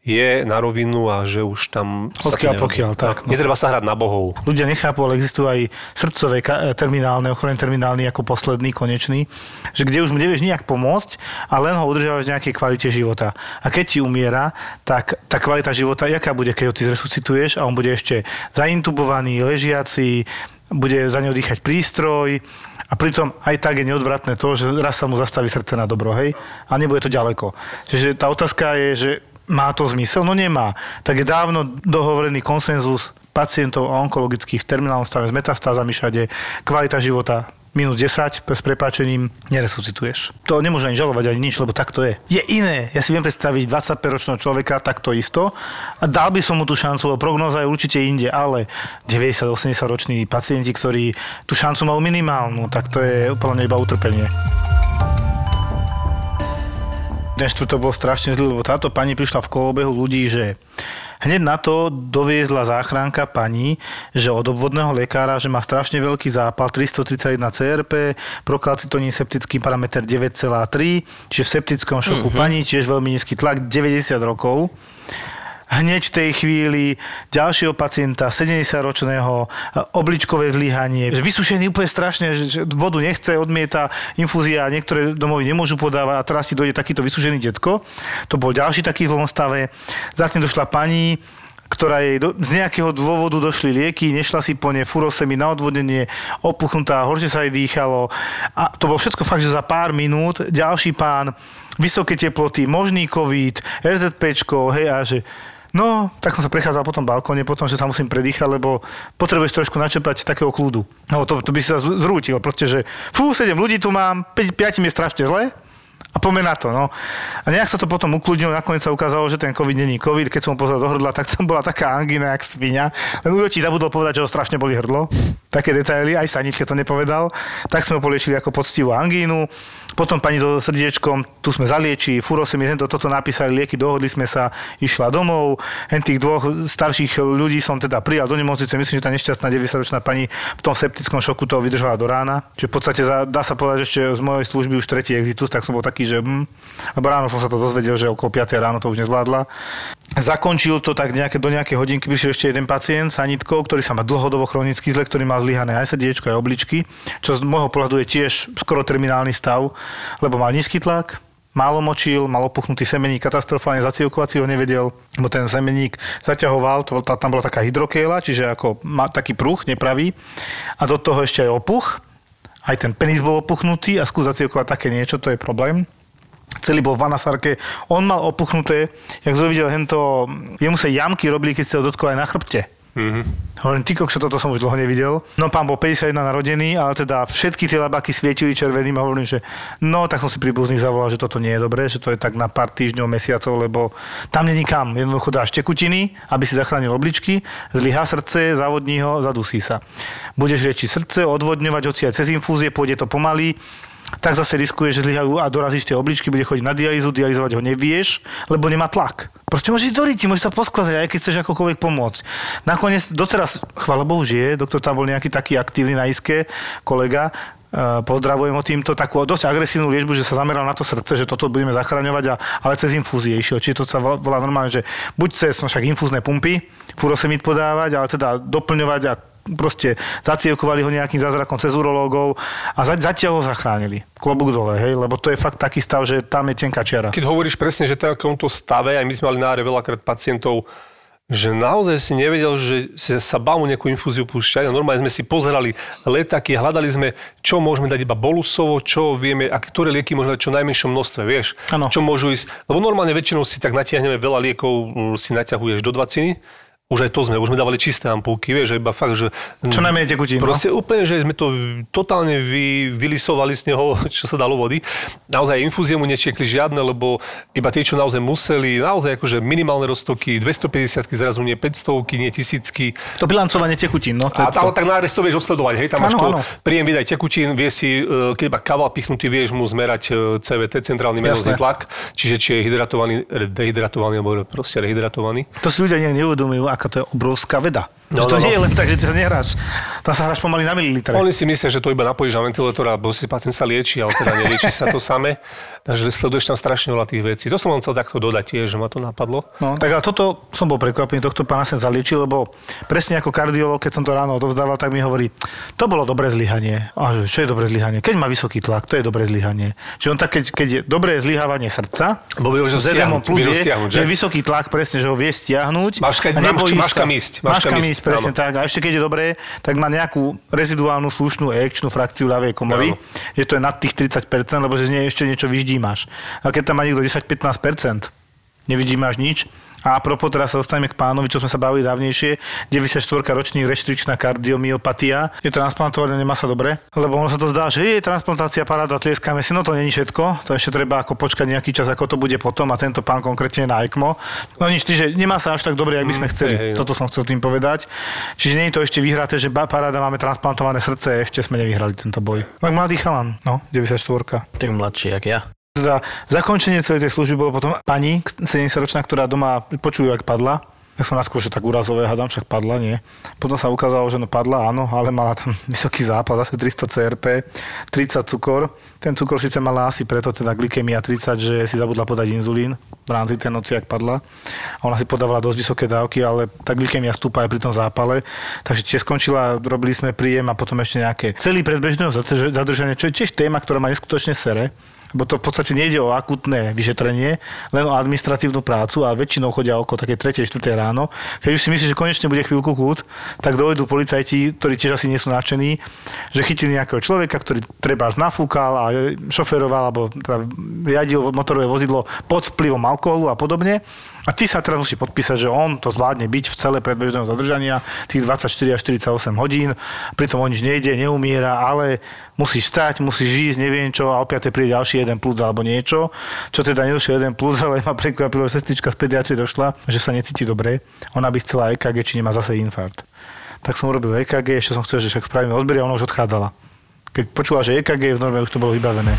je na rovinu a že už tam... Odkiaľ pokiaľ, tak. No. Netreba sa hrať na bohov. Ľudia nechápu, ale existujú aj srdcové e, terminálne, ochorenie terminálny ako posledný, konečný, že kde už mu nevieš nijak pomôcť a len ho udržiavaš v nejakej kvalite života. A keď ti umiera, tak tá kvalita života, jaká bude, keď ho ty zresuscituješ a on bude ešte zaintubovaný, ležiaci, bude za ňou dýchať prístroj a pritom aj tak je neodvratné to, že raz sa mu zastaví srdce na dobro, hej? A nebude to ďaleko. Čiže tá otázka je, že má to zmysel? No nemá. Tak je dávno dohovorený konsenzus pacientov onkologických v terminálnom stave s metastázami všade, kvalita života minus 10, s prepáčením, neresuscituješ. To nemôže ani žalovať ani nič, lebo tak to je. Je iné. Ja si viem predstaviť 25-ročného človeka takto isto a dal by som mu tú šancu, lebo prognoza je určite inde, ale 90-80 roční pacienti, ktorí tú šancu majú minimálnu, tak to je úplne iba utrpenie. Ten štvrtok bol strašne zlý, lebo táto pani prišla v kolobehu ľudí, že hneď na to doviezla záchranka pani, že od obvodného lekára, že má strašne veľký zápal, 331 CRP, prokalcitonín septický parameter 9,3, čiže v septickom šoku uh-huh. pani, tiež veľmi nízky tlak, 90 rokov hneď v tej chvíli ďalšieho pacienta, 70-ročného, obličkové zlyhanie, že vysušený úplne strašne, že vodu nechce, odmieta, infúzia, niektoré domovy nemôžu podávať a teraz ti dojde takýto vysušený detko. To bol ďalší taký zlom stave. Za tým došla pani, ktorá jej do, z nejakého dôvodu došli lieky, nešla si po ne, furosemi na odvodnenie, opuchnutá, horšie sa jej dýchalo. A to bolo všetko fakt, že za pár minút ďalší pán, vysoké teploty, možný COVID, RZPčko, hej, a že No, tak som sa prechádzal po tom balkóne, potom, že sa musím predýchať, lebo potrebuješ trošku načerpať takého kľudu. No, to, to by si sa zrútil, proste, že fú, 7 ľudí tu mám, 5, 5 je strašne zle, a poďme to, no. A nejak sa to potom ukludnilo, nakoniec sa ukázalo, že ten COVID není COVID. Keď som ho pozrel do hrdla, tak tam bola taká angina, jak svinia. Len Ujo zabudol povedať, že ho strašne boli hrdlo. také detaily, aj Sanitke to nepovedal. Tak sme ho poliečili ako poctivú angínu. Potom pani so srdiečkom, tu sme zalieči, furosemi, tento, toto napísali lieky, dohodli sme sa, išla domov. Hen tých dvoch starších ľudí som teda prijal do nemocnice. Myslím, že tá nešťastná 90-ročná pani v tom septickom šoku to vydržala do rána. Čiže v podstate dá sa povedať, že ešte z mojej služby už tretí exitus, tak som bol taký, že hm, lebo ráno som sa to dozvedel, že okolo 5 ráno to už nezvládla. Zakončil to tak nejaké, do nejakej hodinky, prišiel ešte jeden pacient, sanitkou, ktorý sa má dlhodobo chronicky zle, ktorý má zlyhané aj srdiečko, aj obličky, čo z môjho pohľadu je tiež skoro terminálny stav, lebo mal nízky tlak, málo močil, mal opuchnutý semeník, katastrofálne zacievkovať si ho nevedel, lebo ten semeník zaťahoval, to, tam bola taká hydrokéla, čiže ako má taký pruch nepravý. A do toho ešte aj opuch, aj ten penis bol opuchnutý a skús zacievkovať také niečo, to je problém celý bol v vanasarke. On mal opuchnuté, jak som videl hento, jemu sa jamky robili, keď sa ho dotkol aj na chrbte. Mm-hmm. Hovorím, ty kokšo, toto som už dlho nevidel. No pán bol 51 narodený, ale teda všetky tie labáky svietili červeným a hovorím, že no, tak som si príbuzných zavolal, že toto nie je dobré, že to je tak na pár týždňov, mesiacov, lebo tam není kam. Jednoducho dáš tekutiny, aby si zachránil obličky, zlyhá srdce, zavodní ho, zadusí sa. Budeš riečiť srdce, odvodňovať, hoci aj cez infúzie, pôjde to pomaly, tak zase riskuje, že zlyhajú a dorazíš tie obličky, bude chodiť na dialýzu, dializovať ho nevieš, lebo nemá tlak. Proste môžeš ísť do ryti, môžeš sa poskladať, aj keď chceš akokoľvek pomôcť. Nakoniec, doteraz, chvála Bohu, žije, doktor tam bol nejaký taký aktívny na iske, kolega, e, pozdravujem ho týmto, takú dosť agresívnu liečbu, že sa zameral na to srdce, že toto budeme zachraňovať, a, ale cez infúzie išiel. Čiže to sa volá normálne, že buď cez no však infúzne pumpy, furosemid podávať, ale teda doplňovať a proste zacievkovali ho nejakým zázrakom cez urológov a zatiaľ ho zachránili. Klobúk dole, hej, lebo to je fakt taký stav, že tam je tenká čiara. Keď hovoríš presne, že v takomto stave, aj my sme mali na veľakrát pacientov, že naozaj si nevedel, že sa mu nejakú infúziu púšťať a normálne sme si pozerali letaky, hľadali sme, čo môžeme dať iba bolusovo, čo vieme, a ktoré lieky môžeme dať čo najmenšom množstve, vieš, ano. čo môžu ísť. Lebo normálne väčšinou si tak natiahneme veľa liekov, mm, si naťahuješ do 20 už aj to sme, už sme dávali čisté ampulky, vieš, iba fakt, že... Čo najmenej tekutín, no? Proste no? úplne, že sme to totálne vy, vylisovali z neho, čo sa dalo vody. Naozaj infúzie mu nečiekli žiadne, lebo iba tie, čo naozaj museli, naozaj akože minimálne roztoky, 250 zrazu nie 500 nie tisícky. To bilancovanie tekutín, no. To a tam tak náres to vieš odsledovať, hej, tam máš to príjem vydaj tekutín, vie si, e, keď iba kaval pichnutý, vieš mu zmerať e, CVT, centrálny venózny tlak, čiže či je hydratovaný, dehydratovaný alebo proste rehydratovaný. To si ľudia neuvedomujú, aká to je obrovská veda. No, že to no, nie no. je len tak, že ty sa nehráš. Tam sa hráš pomaly na mililitre. Oni si myslia, že to iba napojíš na ventilátor a si pacient sa lieči, ale teda nelieči sa to samé. Takže sleduješ tam strašne veľa tých vecí. To som len chcel takto dodať tiež, že ma to napadlo. No, tak ale toto som bol prekvapený, tohto pána som zaliečil, lebo presne ako kardiolog, keď som to ráno odovzdával, tak mi hovorí, to bolo dobré zlyhanie. A že, čo je dobré zlyhanie? Keď má vysoký tlak, to je dobré zlyhanie. Čiže on tak, keď, keď je dobré zlyhávanie srdca, Bo ho, že, stiahnuť, plus je, že? je vysoký tlak, presne, že ho vie stiahnuť. Máš, keď, máš, ísť, presne tak. A ešte keď je dobré, tak má nejakú reziduálnu slušnú ejekčnú frakciu ľavej komory, no. že to je nad tých 30%, lebo že z nej ešte niečo vyždímaš. A keď tam má niekto 10-15%, nevidímaš nič, a propos, teraz sa dostaneme k pánovi, čo sme sa bavili dávnejšie. 94 ročný reštrikčná kardiomyopatia. Je transplantované, nemá sa dobre, lebo ono sa to zdá, že je transplantácia paráda, tlieskame si, no to není všetko. To ešte treba ako počkať nejaký čas, ako to bude potom a tento pán konkrétne na ECMO. No nič, že nemá sa až tak dobre, ak by sme mm, chceli. Hej, hej. Toto som chcel tým povedať. Čiže nie je to ešte vyhraté, že paráda máme transplantované srdce, ešte sme nevyhrali tento boj. Tak mladý chalan, no, 94. Tak mladší, jak ja. Teda zakončenie celej tej služby bolo potom pani 70-ročná, ktorá doma počujú, ak padla. Ja som naskôr, že tak úrazové, hadám, však padla, nie. Potom sa ukázalo, že no padla, áno, ale mala tam vysoký zápal, zase 300 CRP, 30 cukor. Ten cukor síce mala asi preto, teda glykemia 30, že si zabudla podať inzulín v rámci tej noci, ak padla. Ona si podávala dosť vysoké dávky, ale tá glykemia stúpa aj pri tom zápale. Takže tiež skončila, robili sme príjem a potom ešte nejaké celý predbežného zadržanie, čo je tiež téma, ktorá ma neskutočne sere lebo to v podstate nejde o akutné vyšetrenie, len o administratívnu prácu a väčšinou chodia okolo také 3. 4. ráno. Keď už si myslíš, že konečne bude chvíľku kút, tak dojdú policajti, ktorí tiež asi nie sú nadšení, že chytili nejakého človeka, ktorý treba nafúkal a šoferoval alebo teda riadil motorové vozidlo pod vplyvom alkoholu a podobne. A ty sa teraz musí podpísať, že on to zvládne byť v celé predbežného zadržania tých 24 až 48 hodín, pritom o nič nejde, neumiera, ale musíš stať, musíš ísť, neviem čo, a opäť príde ďalší jeden plus alebo niečo, čo teda nedošiel jeden plus, ale ma prekvapilo, že sestrička z pediatrie došla, že sa necíti dobre. Ona by chcela EKG, či nemá zase infarkt. tak som urobil EKG, ešte som chcel, že však spravíme odbery a ona už odchádzala. Keď počula, že EKG je v norme, už to bolo vybavené.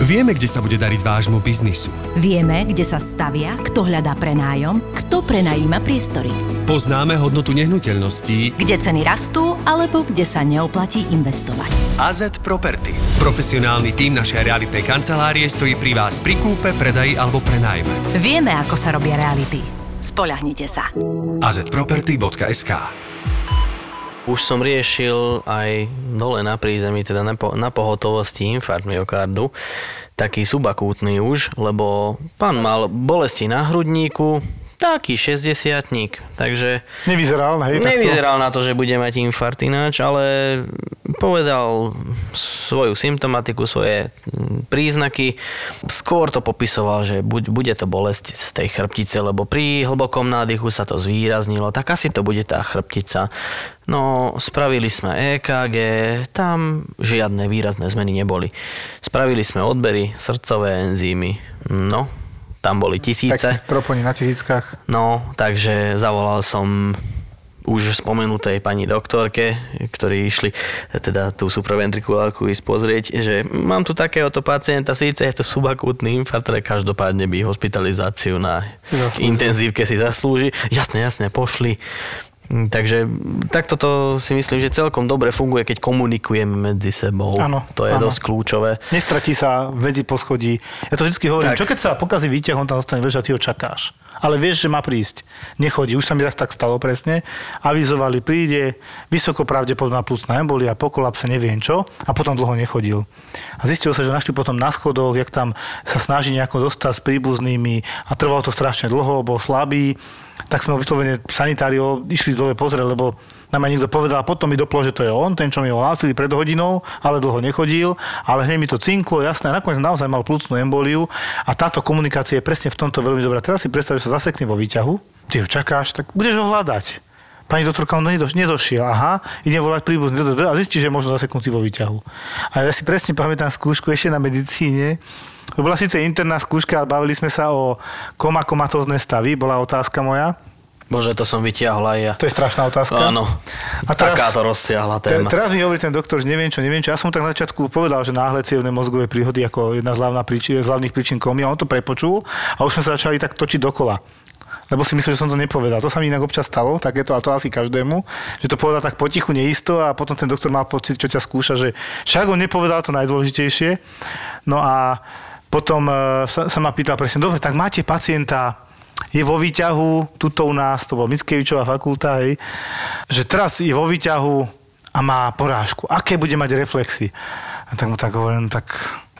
Vieme, kde sa bude dariť vášmu biznisu. Vieme, kde sa stavia, kto hľadá prenájom, kto prenajíma priestory. Poznáme hodnotu nehnuteľností Kde ceny rastú, alebo kde sa neoplatí investovať. AZ Property. Profesionálny tím našej realitnej kancelárie stojí pri vás pri kúpe, predaji alebo prenájme. Vieme, ako sa robia reality. Spoľahnite sa. azproperty.sk Už som riešil aj dole na prízemí, teda na, po, na pohotovosti infarkt myokardu, taký subakútny už, lebo pán mal bolesti na hrudníku, taký 60 takže Nevyzeral, hej? takto? nevyzeral na to, že bude mať infarkt ináč, ale povedal svoju symptomatiku, svoje mm, príznaky. Skôr to popisoval, že buď, bude to bolesť z tej chrbtice, lebo pri hlbokom nádychu sa to zvýraznilo, tak asi to bude tá chrbtica. No, spravili sme EKG, tam žiadne výrazné zmeny neboli. Spravili sme odbery, srdcové enzymy, no, tam boli tisíce. Tak proponi na tisíckach. No, takže zavolal som už spomenutej pani doktorke, ktorí išli teda tú supraventrikulárku ísť pozrieť, že mám tu takéhoto pacienta, síce je to subakútny infarkt, ale každopádne by hospitalizáciu na Zaslúži. intenzívke si zaslúži. Jasne, jasne, pošli. Mm, Takže takto to si myslím, že celkom dobre funguje, keď komunikujeme medzi sebou. Áno, to je áno. dosť kľúčové. Nestratí sa medzi poschodí. Ja to vždy hovorím, Tak. čo keď sa pokazí výťah, on tam zostane ležať, ty ho čakáš. Ale vieš, že má prísť. Nechodí. Už sa mi raz tak stalo presne. Avizovali, príde, vysoko pravdepodobná plusná embolia, po kolapse, neviem čo. A potom dlho nechodil. A zistilo sa, že našli potom na schodoch, jak tam sa snaží nejako dostať s príbuznými a trvalo to strašne dlho, bol slabý. Tak sme vyslovene sanitári ho išli dole pozrieť, lebo nám aj niekto povedal, a potom mi doplo, že to je on, ten, čo mi ho hlásili pred hodinou, ale dlho nechodil, ale hneď mi to cinklo, jasné, nakoniec naozaj mal plúcnú emboliu a táto komunikácia je presne v tomto veľmi dobrá. Teraz si predstav, že sa zasekne vo výťahu, ty ho čakáš, tak budeš ho hľadať. Pani doktorka, on nedo, nedošiel, aha, idem volať príbuzný a zistí, že je možno zaseknutý vo výťahu. A ja si presne pamätám skúšku ešte na medicíne, to bola síce interná skúška, ale bavili sme sa o komakomatózne stavy, bola otázka moja. Bože, to som vytiahol aj ja. To je strašná otázka. Áno, A teraz- takáto rozsiahla Te, téma. teraz mi hovorí ten doktor, že neviem čo, neviem čo. Ja som tak na začiatku povedal, že náhle cievne mozgové príhody ako jedna z, hlavná z hlavných príčin komy a on to prepočul a už sme sa začali tak točiť dokola. Lebo si myslel, že som to nepovedal. To sa mi inak občas stalo, takéto, a to asi každému, že to povedal tak potichu, neisto a potom ten doktor mal pocit, čo ťa skúša, že však on nepovedal to najdôležitejšie. No a potom e, sa, sa ma pýtal presne, dobre, tak máte pacienta, je vo výťahu, tuto u nás, to bol Mickevičová fakulta, hej, že teraz je vo výťahu a má porážku. Aké bude mať reflexy? A tak mu tak hovorím, tak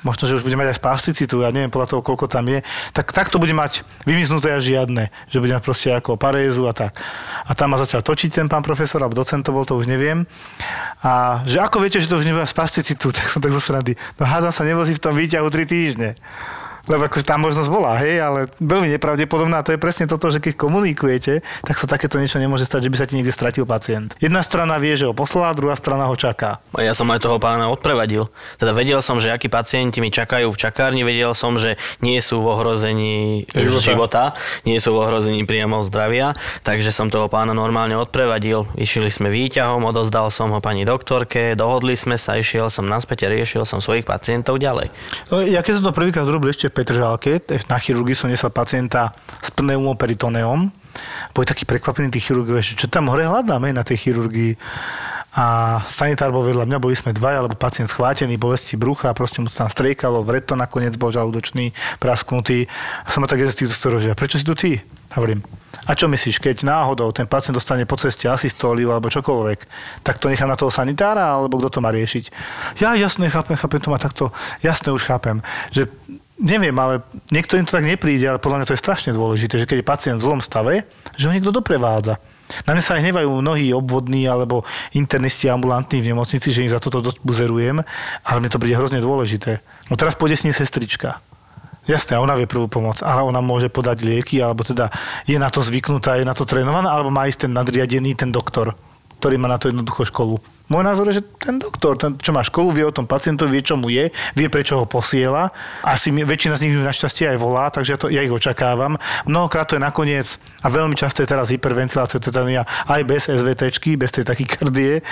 možno, že už bude mať aj spasticitu, ja neviem podľa toho, koľko tam je, tak takto bude mať vymiznuté až žiadne, že bude mať proste ako parézu a tak. A tam ma začal točiť ten pán profesor, alebo docent to bol, to už neviem. A že ako viete, že to už nebude mať spasticitu, tak som tak zo srandy. No hádam sa nevozí v tom výťahu 3 týždne. Lebo akože tá možnosť bola, hej, ale veľmi nepravdepodobná. A to je presne toto, že keď komunikujete, tak sa takéto niečo nemôže stať, že by sa ti niekde stratil pacient. Jedna strana vie, že ho poslala, druhá strana ho čaká. Ja som aj toho pána odprevadil. Teda vedel som, že akí pacienti mi čakajú v čakárni, vedel som, že nie sú v ohrození Života. života, nie sú v ohrození priamo zdravia, takže som toho pána normálne odprevadil. Išli sme výťahom, odozdal som ho pani doktorke, dohodli sme sa, išiel som naspäť a riešil som svojich pacientov ďalej. Ja keď som to prvýkrát zrobil ešte v Petržálke, tak na chirurgii som nesel pacienta s pneumoperitoneom. Boli takí prekvapení tí chirurgovia, že čo tam hore hľadáme na tej chirurgii. A sanitár bol vedľa mňa, boli sme dvaja, alebo pacient schvátený, bolesti brucha, proste mu to tam striekalo, vreto nakoniec bol žalúdočný, prasknutý. A som tak jeden z tých doktorov, že "A prečo si tu ty? Hovorím, a čo myslíš, keď náhodou ten pacient dostane po ceste asystóliu alebo čokoľvek, tak to nechá na toho sanitára, alebo kto to má riešiť? Ja jasne, chápem, chápem, to má takto, jasne už chápem, že neviem, ale niektorým to tak nepríde, ale podľa mňa to je strašne dôležité, že keď je pacient v zlom stave, že ho niekto doprevádza. Na mňa sa aj hnevajú mnohí obvodní alebo internisti ambulantní v nemocnici, že im za toto dosť buzerujem, ale mne to príde hrozne dôležité. No teraz pôjde s ním sestrička. Jasné, ona vie prvú pomoc, ale ona môže podať lieky, alebo teda je na to zvyknutá, je na to trénovaná, alebo má ísť ten nadriadený, ten doktor. ktorý má na to jednoducho školu. Môj názor je, že ten doktor, ten, čo má školu, vie o tom pacientovi, vie, čo mu je, vie, prečo ho posiela. Asi väčšina z nich našťastie aj volá, takže ja, to, ja ich očakávam. Mnohokrát to je nakoniec, a veľmi často je teraz hyperventilácia tetania aj bez SVT, bez tej takykardie.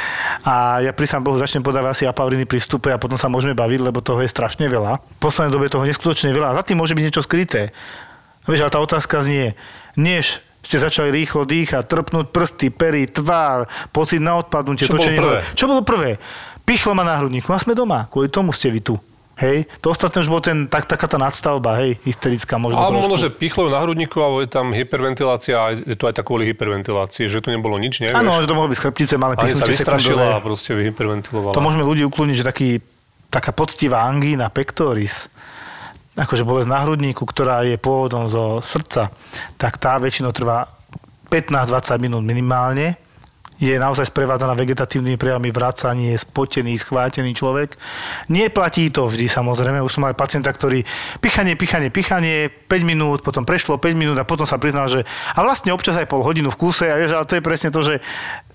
A ja pri sám Bohu začnem podávať asi apauriny pri vstupe a potom sa môžeme baviť, lebo toho je strašne veľa. V poslednej dobe toho neskutočne veľa. A za tým môže byť niečo skryté. Vieš, ale tá otázka znie, než ste začali rýchlo dýchať, trpnúť prsty, pery, tvár, pocit na odpadnutie. Čo bolo prvé? Čo bolo prvé? Pichlo ma na hrudníku a sme doma. Kvôli tomu ste vy tu. Hej, to ostatné už bolo ten, tak, taká tá nadstavba, hej, hysterická možno Ale trošku. možno, že pichlo na hrudníku, alebo je tam hyperventilácia a je to aj tak kvôli hyperventilácii, že to nebolo nič, nevieš? Áno, že to mohlo byť chrbtice, malé Ani sa pichnutie vystrašila a proste vyhyperventilovala. To môžeme ľudí ukloniť, že taký, taká poctivá angína pectoris, akože bolesť na hrudníku, ktorá je pôvodom zo srdca, tak tá väčšinou trvá 15-20 minút minimálne. Je naozaj sprevádzaná vegetatívnymi prejavmi vracanie, spotený, schvátený človek. Neplatí to vždy samozrejme. Už som mal pacienta, ktorý pichanie, pichanie, pichanie, 5 minút, potom prešlo 5 minút a potom sa priznal, že a vlastne občas aj pol hodinu v kúse a vieš, ale to je presne to, že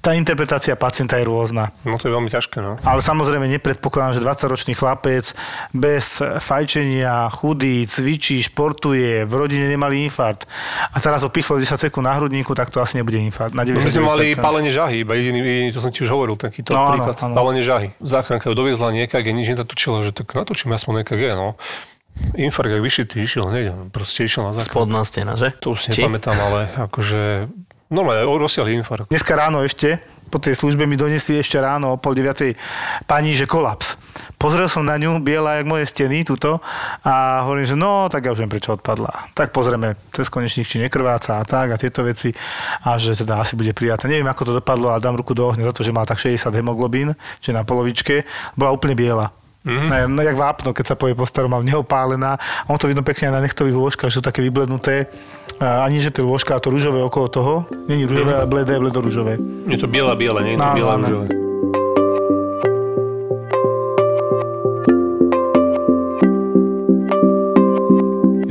tá interpretácia pacienta je rôzna. No to je veľmi ťažké, no. Ale samozrejme nepredpokladám, že 20-ročný chlapec bez fajčenia, chudý, cvičí, športuje, v rodine nemali infarkt a teraz ho pichlo 10 sekúnd na hrudníku, tak to asi nebude infarkt. Na My sme 99%. mali palenie žahy, iba jediný, jediný, to som ti už hovoril, takýto No, áno, príklad. áno. Palenie žahy. Záchranka ju doviezla nie EKG, nič nenatočila, že tak natočím aspoň EKG, no. Infarkt, ak vyšitý, išiel hneď, proste išiel na záchranu. Spodná stena, že? To už si Či? nepamätám, ale akože... Normálne, rozsiahly infarkt. Dneska ráno ešte, po tej službe mi donesli ešte ráno o pol deviatej pani, že kolaps. Pozrel som na ňu, biela jak moje steny, tuto, a hovorím, že no, tak ja už viem, prečo odpadla. Tak pozrieme cez konečník, či nekrváca a tak, a tieto veci, a že teda asi bude prijatá. Neviem, ako to dopadlo, ale dám ruku do ohňa za to, že mal tak 60 hemoglobín, čiže na polovičke, bola úplne biela. Mm-hmm. Jak vápno, keď sa povie po starom, mal neopálená. A on to vidno pekne aj na nechtových lôžkach, že sú také vyblednuté. A ani, že tie lôžka, a to rúžové okolo toho. Není rúžové, ale bledé, bledo rúžové. Je to biela, biela, nie je to No, biela, no. rúžové.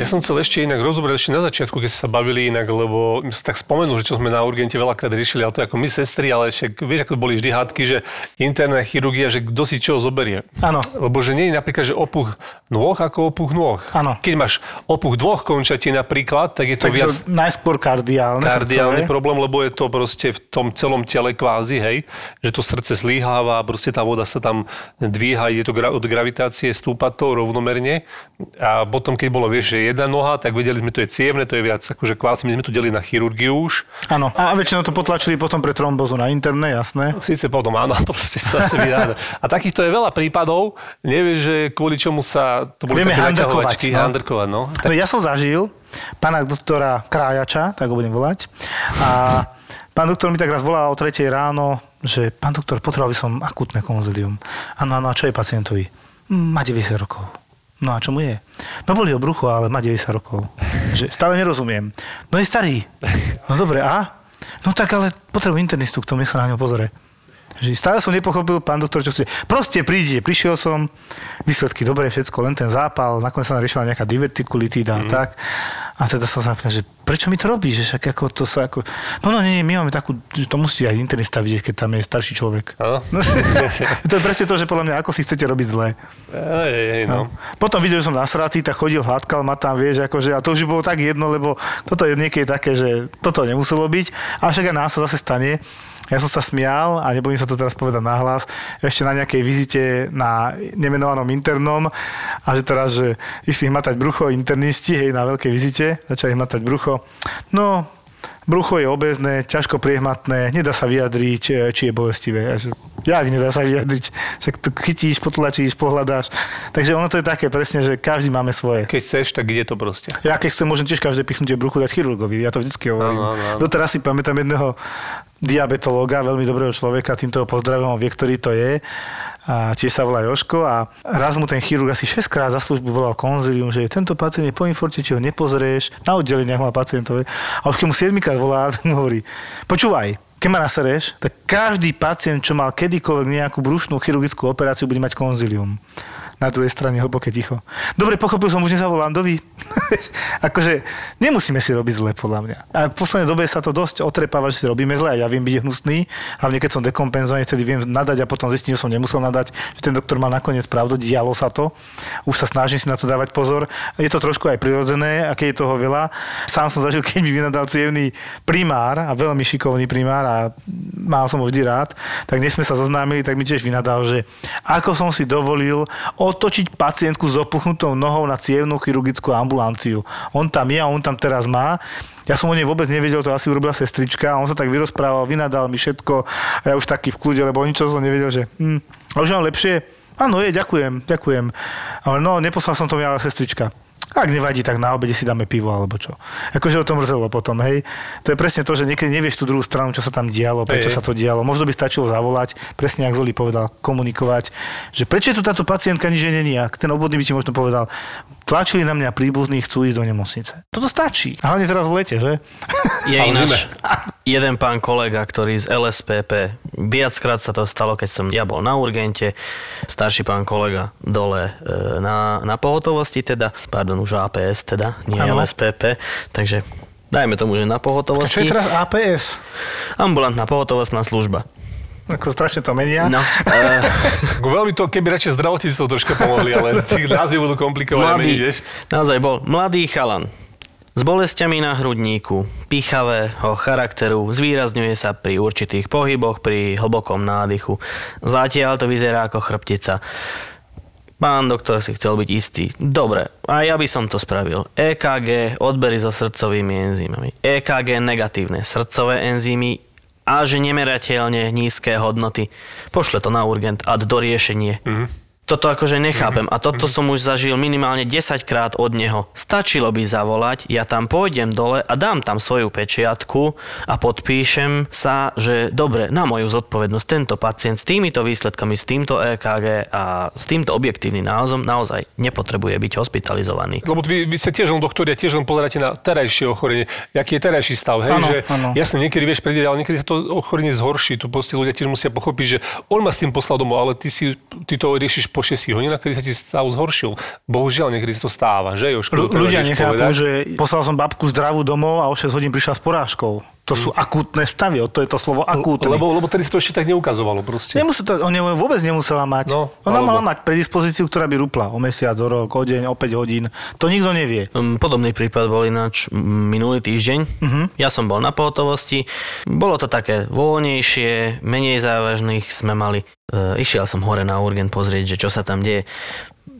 Ja som chcel ešte inak rozobrať ešte na začiatku, keď ste sa bavili inak, lebo sa tak spomenul, že čo sme na urgente veľakrát riešili, ale to je ako my sestry, ale však vieš, ako boli vždy hádky, že interná chirurgia, že kto si čo zoberie. Áno. Lebo že nie je napríklad, že opuch nôh ako opuch nôh. Áno. Keď máš opuch dvoch končatín napríklad, tak je to Tak viac to najskôr kardiálne. kardiálny srdcové. problém, lebo je to proste v tom celom tele kvázi, hej, že to srdce zlíháva, proste tá voda sa tam dvíha, ide to gra- od gravitácie, stúpa to rovnomerne a potom, keď bolo, vieš, že jedna noha, tak vedeli sme, to je cievne, to je viac akože kvázi, my sme to delili na chirurgiu už. Áno. A väčšinou to potlačili potom pre trombozu na interné, jasné. Sice potom áno, potom si sa vydáda. A takýchto je veľa prípadov, nevieš, že kvôli čomu sa to boli Vieme také handrkovať, no. handrkovať, no. No ja som zažil pána doktora Krájača, tak ho budem volať. A pán doktor mi tak raz volal o 3 ráno, že pán doktor, potreboval by som akutné konzilium. Áno, áno, a čo je pacientovi? "Mm, Má 90 rokov. No a čo mu je? No boli ho brucho, ale má 90 rokov. Že stále nerozumiem. No je starý. No dobre, a? No tak ale potrebujem internistu, kto mi sa na ňo pozrie. Že stále som nepochopil, pán doktor, čo chce. Proste príde, prišiel som, výsledky dobre, všetko, len ten zápal, nakoniec sa riešila nejaká divertikulitída a tak. A teda som sa pýtal, že prečo mi to robíš, že však ako to sa ako... No no nie, nie, my máme takú, že to musí aj internista vidieť, keď tam je starší človek. No, to je presne to, že podľa mňa, ako si chcete robiť zle. Ej, ej, ej, no. Potom videl, že som nasratý, tak chodil, hladkal ma tam, vieš, akože, a to už bolo tak jedno, lebo toto je niekedy také, že toto nemuselo byť, ale však aj nás sa zase stane. Ja som sa smial a nebudem sa to teraz povedať nahlas, ešte na nejakej vizite na nemenovanom internom a že teraz, že išli hmatať brucho internisti, hej, na veľkej vizite, začali hmatať brucho. No, Brucho je obezné, ťažko priehmatné, nedá sa vyjadriť, či je bolestivé. A že, Jak nedá sa vyjadriť? Však to chytíš, potlačíš, pohľadáš. Takže ono to je také presne, že každý máme svoje. Keď chceš, tak ide to proste. Ja keď chcem, môžem tiež každé pichnutie bruchu dať chirurgovi. Ja to vždycky hovorím. Áno, áno, áno. Doteraz si pamätám jedného diabetológa, veľmi dobrého človeka, týmto ho pozdravujem, on vie, ktorý to je. A tiež sa volá Joško a raz mu ten chirurg asi 6 krát za službu volal konzilium, že tento pacient je po infarkte, či ho nepozrieš, na oddeleniach má pacientové. A už keď mu 7 krát volá, tak mu hovorí, počúvaj, keď ma nasereš, tak každý pacient, čo mal kedykoľvek nejakú brušnú chirurgickú operáciu, bude mať konzilium. Na druhej strane hlboké ticho. Dobre, pochopil som, už nezavolám, dovi. akože nemusíme si robiť zle, podľa mňa. A v poslednej dobe sa to dosť otrepáva, že si robíme zle a ja viem byť hnusný, hlavne keď som dekompenzovaný, vtedy viem nadať a potom zistím, že som nemusel nadať, že ten doktor mal nakoniec pravdu, dialo sa to. Už sa snažím si na to dávať pozor. Je to trošku aj prirodzené a keď je toho veľa. Sám som zažil, keď mi vynadal cievný primár a veľmi šikovný primár a mal som ho vždy rád, tak dnes sme sa zoznámili, tak mi tiež vynadal, že ako som si dovolil otočiť pacientku s opuchnutou nohou na cievnú chirurgickú ambulanciu. On tam je a on tam teraz má. Ja som o nej vôbec nevedel, to asi urobila sestrička on sa tak vyrozprával, vynadal mi všetko a ja už taký v kľude, lebo ničo som nevedel, že hm, a už mám lepšie. Áno, je, ďakujem, ďakujem. Ale no, neposlal som to mi ale sestrička. Ak nevadí, tak na obede si dáme pivo alebo čo. Akože o tom mrzelo potom, hej. To je presne to, že niekedy nevieš tú druhú stranu, čo sa tam dialo, prečo hey. sa to dialo. Možno by stačilo zavolať, presne ako Zoli povedal, komunikovať, že prečo je tu táto pacientka nič není. A ten obvodný by ti možno povedal, tlačili na mňa príbuzní, chcú ísť do nemocnice. Toto stačí. A hlavne teraz v lete, že? Je ináč jeden pán kolega, ktorý z LSPP, viackrát sa to stalo, keď som ja bol na urgente, starší pán kolega dole e, na, na pohotovosti teda, pardon, už APS teda, nie ano. LSPP, takže dajme tomu, že na pohotovosti. A čo je teraz APS? Ambulantná pohotovostná služba. Ako strašne to menia. No. Uh, Veľmi to, keby radšej zdravotníctvo troška pomohli, ale tí názvy budú komplikované mladý, vieš. Naozaj bol mladý chalan. S bolestiami na hrudníku, pichavého charakteru, zvýrazňuje sa pri určitých pohyboch, pri hlbokom nádychu. Zatiaľ to vyzerá ako chrbtica. Pán doktor si chcel byť istý. Dobre, a ja by som to spravil. EKG, odbery so srdcovými enzymami. EKG negatívne, srdcové enzymy a že nemerateľne nízke hodnoty. Pošle to na urgent a do riešenie. Mm-hmm toto akože nechápem. A toto som už zažil minimálne 10 krát od neho. Stačilo by zavolať, ja tam pôjdem dole a dám tam svoju pečiatku a podpíšem sa, že dobre, na moju zodpovednosť tento pacient s týmito výsledkami, s týmto EKG a s týmto objektívnym názom naozaj nepotrebuje byť hospitalizovaný. Lebo vy, vy ste tiež len doktori a tiež len pozeráte na terajšie ochorenie, aký je terajší stav. Hej, ano, že ano. jasne, niekedy vieš predieť, ale niekedy sa to ochorenie zhorší. Tu proste ľudia tiež musia pochopiť, že on ma s tým poslal domov, ale ty, si, ty to riešiš po 6 hodinách, kedy sa ti stav zhoršil. Bohužiaľ, niekedy sa to stáva, že Jožko? Ľudia nechápu, povedať. že poslal som babku zdravú domov a o 6 hodín prišla s porážkou. To sú akútne stavy, to je to slovo akútne. Lebo, lebo tedy si to ešte tak neukazovalo proste. Nemusel to, on vôbec nemusela mať. No, Ona alebo... mala mať predispozíciu, ktorá by rupla o mesiac, o rok, o deň, o 5 hodín. To nikto nevie. Um, podobný prípad bol ináč minulý týždeň. Uh-huh. Ja som bol na pohotovosti. Bolo to také voľnejšie, menej závažných sme mali. E, išiel som hore na urgent pozrieť, že čo sa tam deje.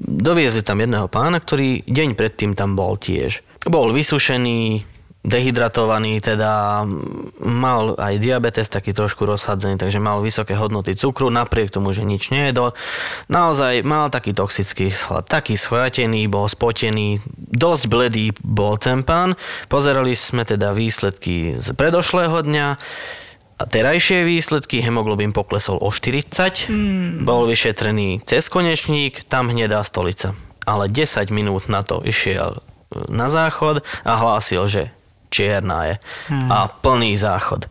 Doviezli tam jedného pána, ktorý deň predtým tam bol tiež. Bol vysušený, dehydratovaný, teda mal aj diabetes taký trošku rozhadzený, takže mal vysoké hodnoty cukru, napriek tomu, že nič nejedol. Naozaj mal taký toxický slad, taký schvátený, bol spotený, dosť bledý bol ten pán. Pozerali sme teda výsledky z predošlého dňa, a terajšie výsledky, hemoglobín poklesol o 40, mm. bol vyšetrený cez konečník, tam hnedá stolica. Ale 10 minút na to išiel na záchod a hlásil, že čierna je hmm. a plný záchod.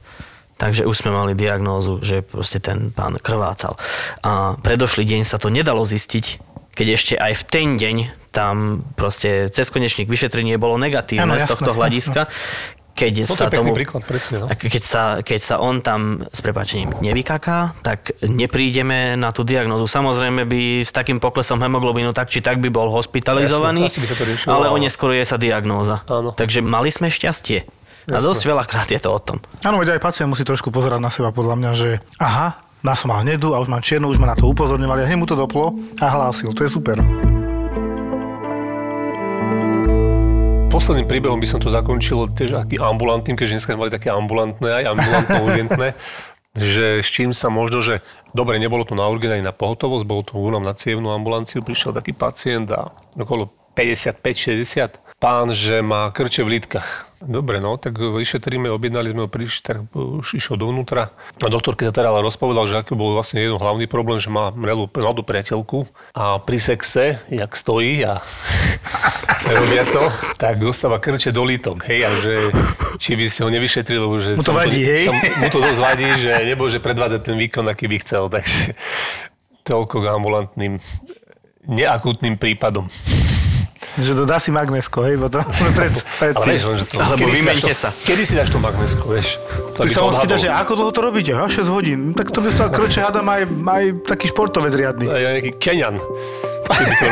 Takže už sme mali diagnózu, že proste ten pán krvácal. A predošlý deň sa to nedalo zistiť, keď ešte aj v ten deň tam proste cez konečník vyšetrenie bolo negatívne ano, z tohto hľadiska. Keď no, sa tomu, príklad, presne, no. keď, sa, keď sa on tam s prepáčením nevykaká, tak neprídeme na tú diagnozu. Samozrejme by s takým poklesom hemoglobínu tak či tak by bol hospitalizovaný, Jasne, by sa to riešilo, ale oneskôr je sa diagnóza. Áno. Takže mali sme šťastie. Jasne. A dosť veľakrát je to o tom. Áno, veď aj pacient musí trošku pozerať na seba podľa mňa, že aha, na som mal hnedu a už mám čiernu, už ma na to upozorňovali a hneď mu to doplo a hlásil. To je super. Posledným príbehom by som to zakončil tiež aký ambulantným, keďže dneska mali také ambulantné aj ambulantno urgentné, že s čím sa možno, že dobre, nebolo to na urgent ani na pohotovosť, bolo to u nám na cievnú ambulanciu, prišiel taký pacient a okolo 55-60 pán, že má krče v lítkach. Dobre, no, tak vyšetríme, objednali sme ho, prišli, tak už išiel dovnútra. A doktor, keď sa teda rozpovedal, že aký bol vlastne jeden hlavný problém, že má mladú, priateľku a pri sexe, jak stojí a robia to, tak dostáva krče do lítok, hej, a že či by si ho nevyšetril, že mu to vadí, to, hej? Sa, mu to dosť vadí, že nemôže predvádzať ten výkon, aký by chcel, takže toľko k ambulantným neakutným prípadom. Že to dá si magnesko, hej, potom pred, pred Ale vieš, že to... Alebo vymeňte to- sa. Kedy si dáš to magnesko, vieš? To Ty sa to on spýta, odhadol. že ako dlho to robíte? A 6 hodín. No, tak to by sa krče hádam aj, aj taký športovec riadny. Ja nejaký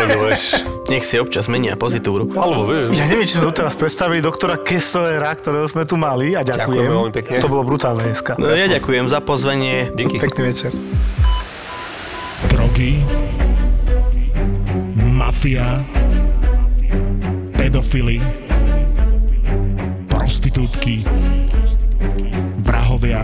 to vieš. Nech si občas menia pozitúru. Alebo, vieš, Ja neviem, či sme doteraz predstavili doktora Kesslera, ktorého sme tu mali a ďakujem. Ďakujeme veľmi pekne. To bolo brutálne dneska. No, ja ďakujem za pozvanie. díky. Pekný večer. Drogy, mafia, pedofily, prostitútky, vrahovia.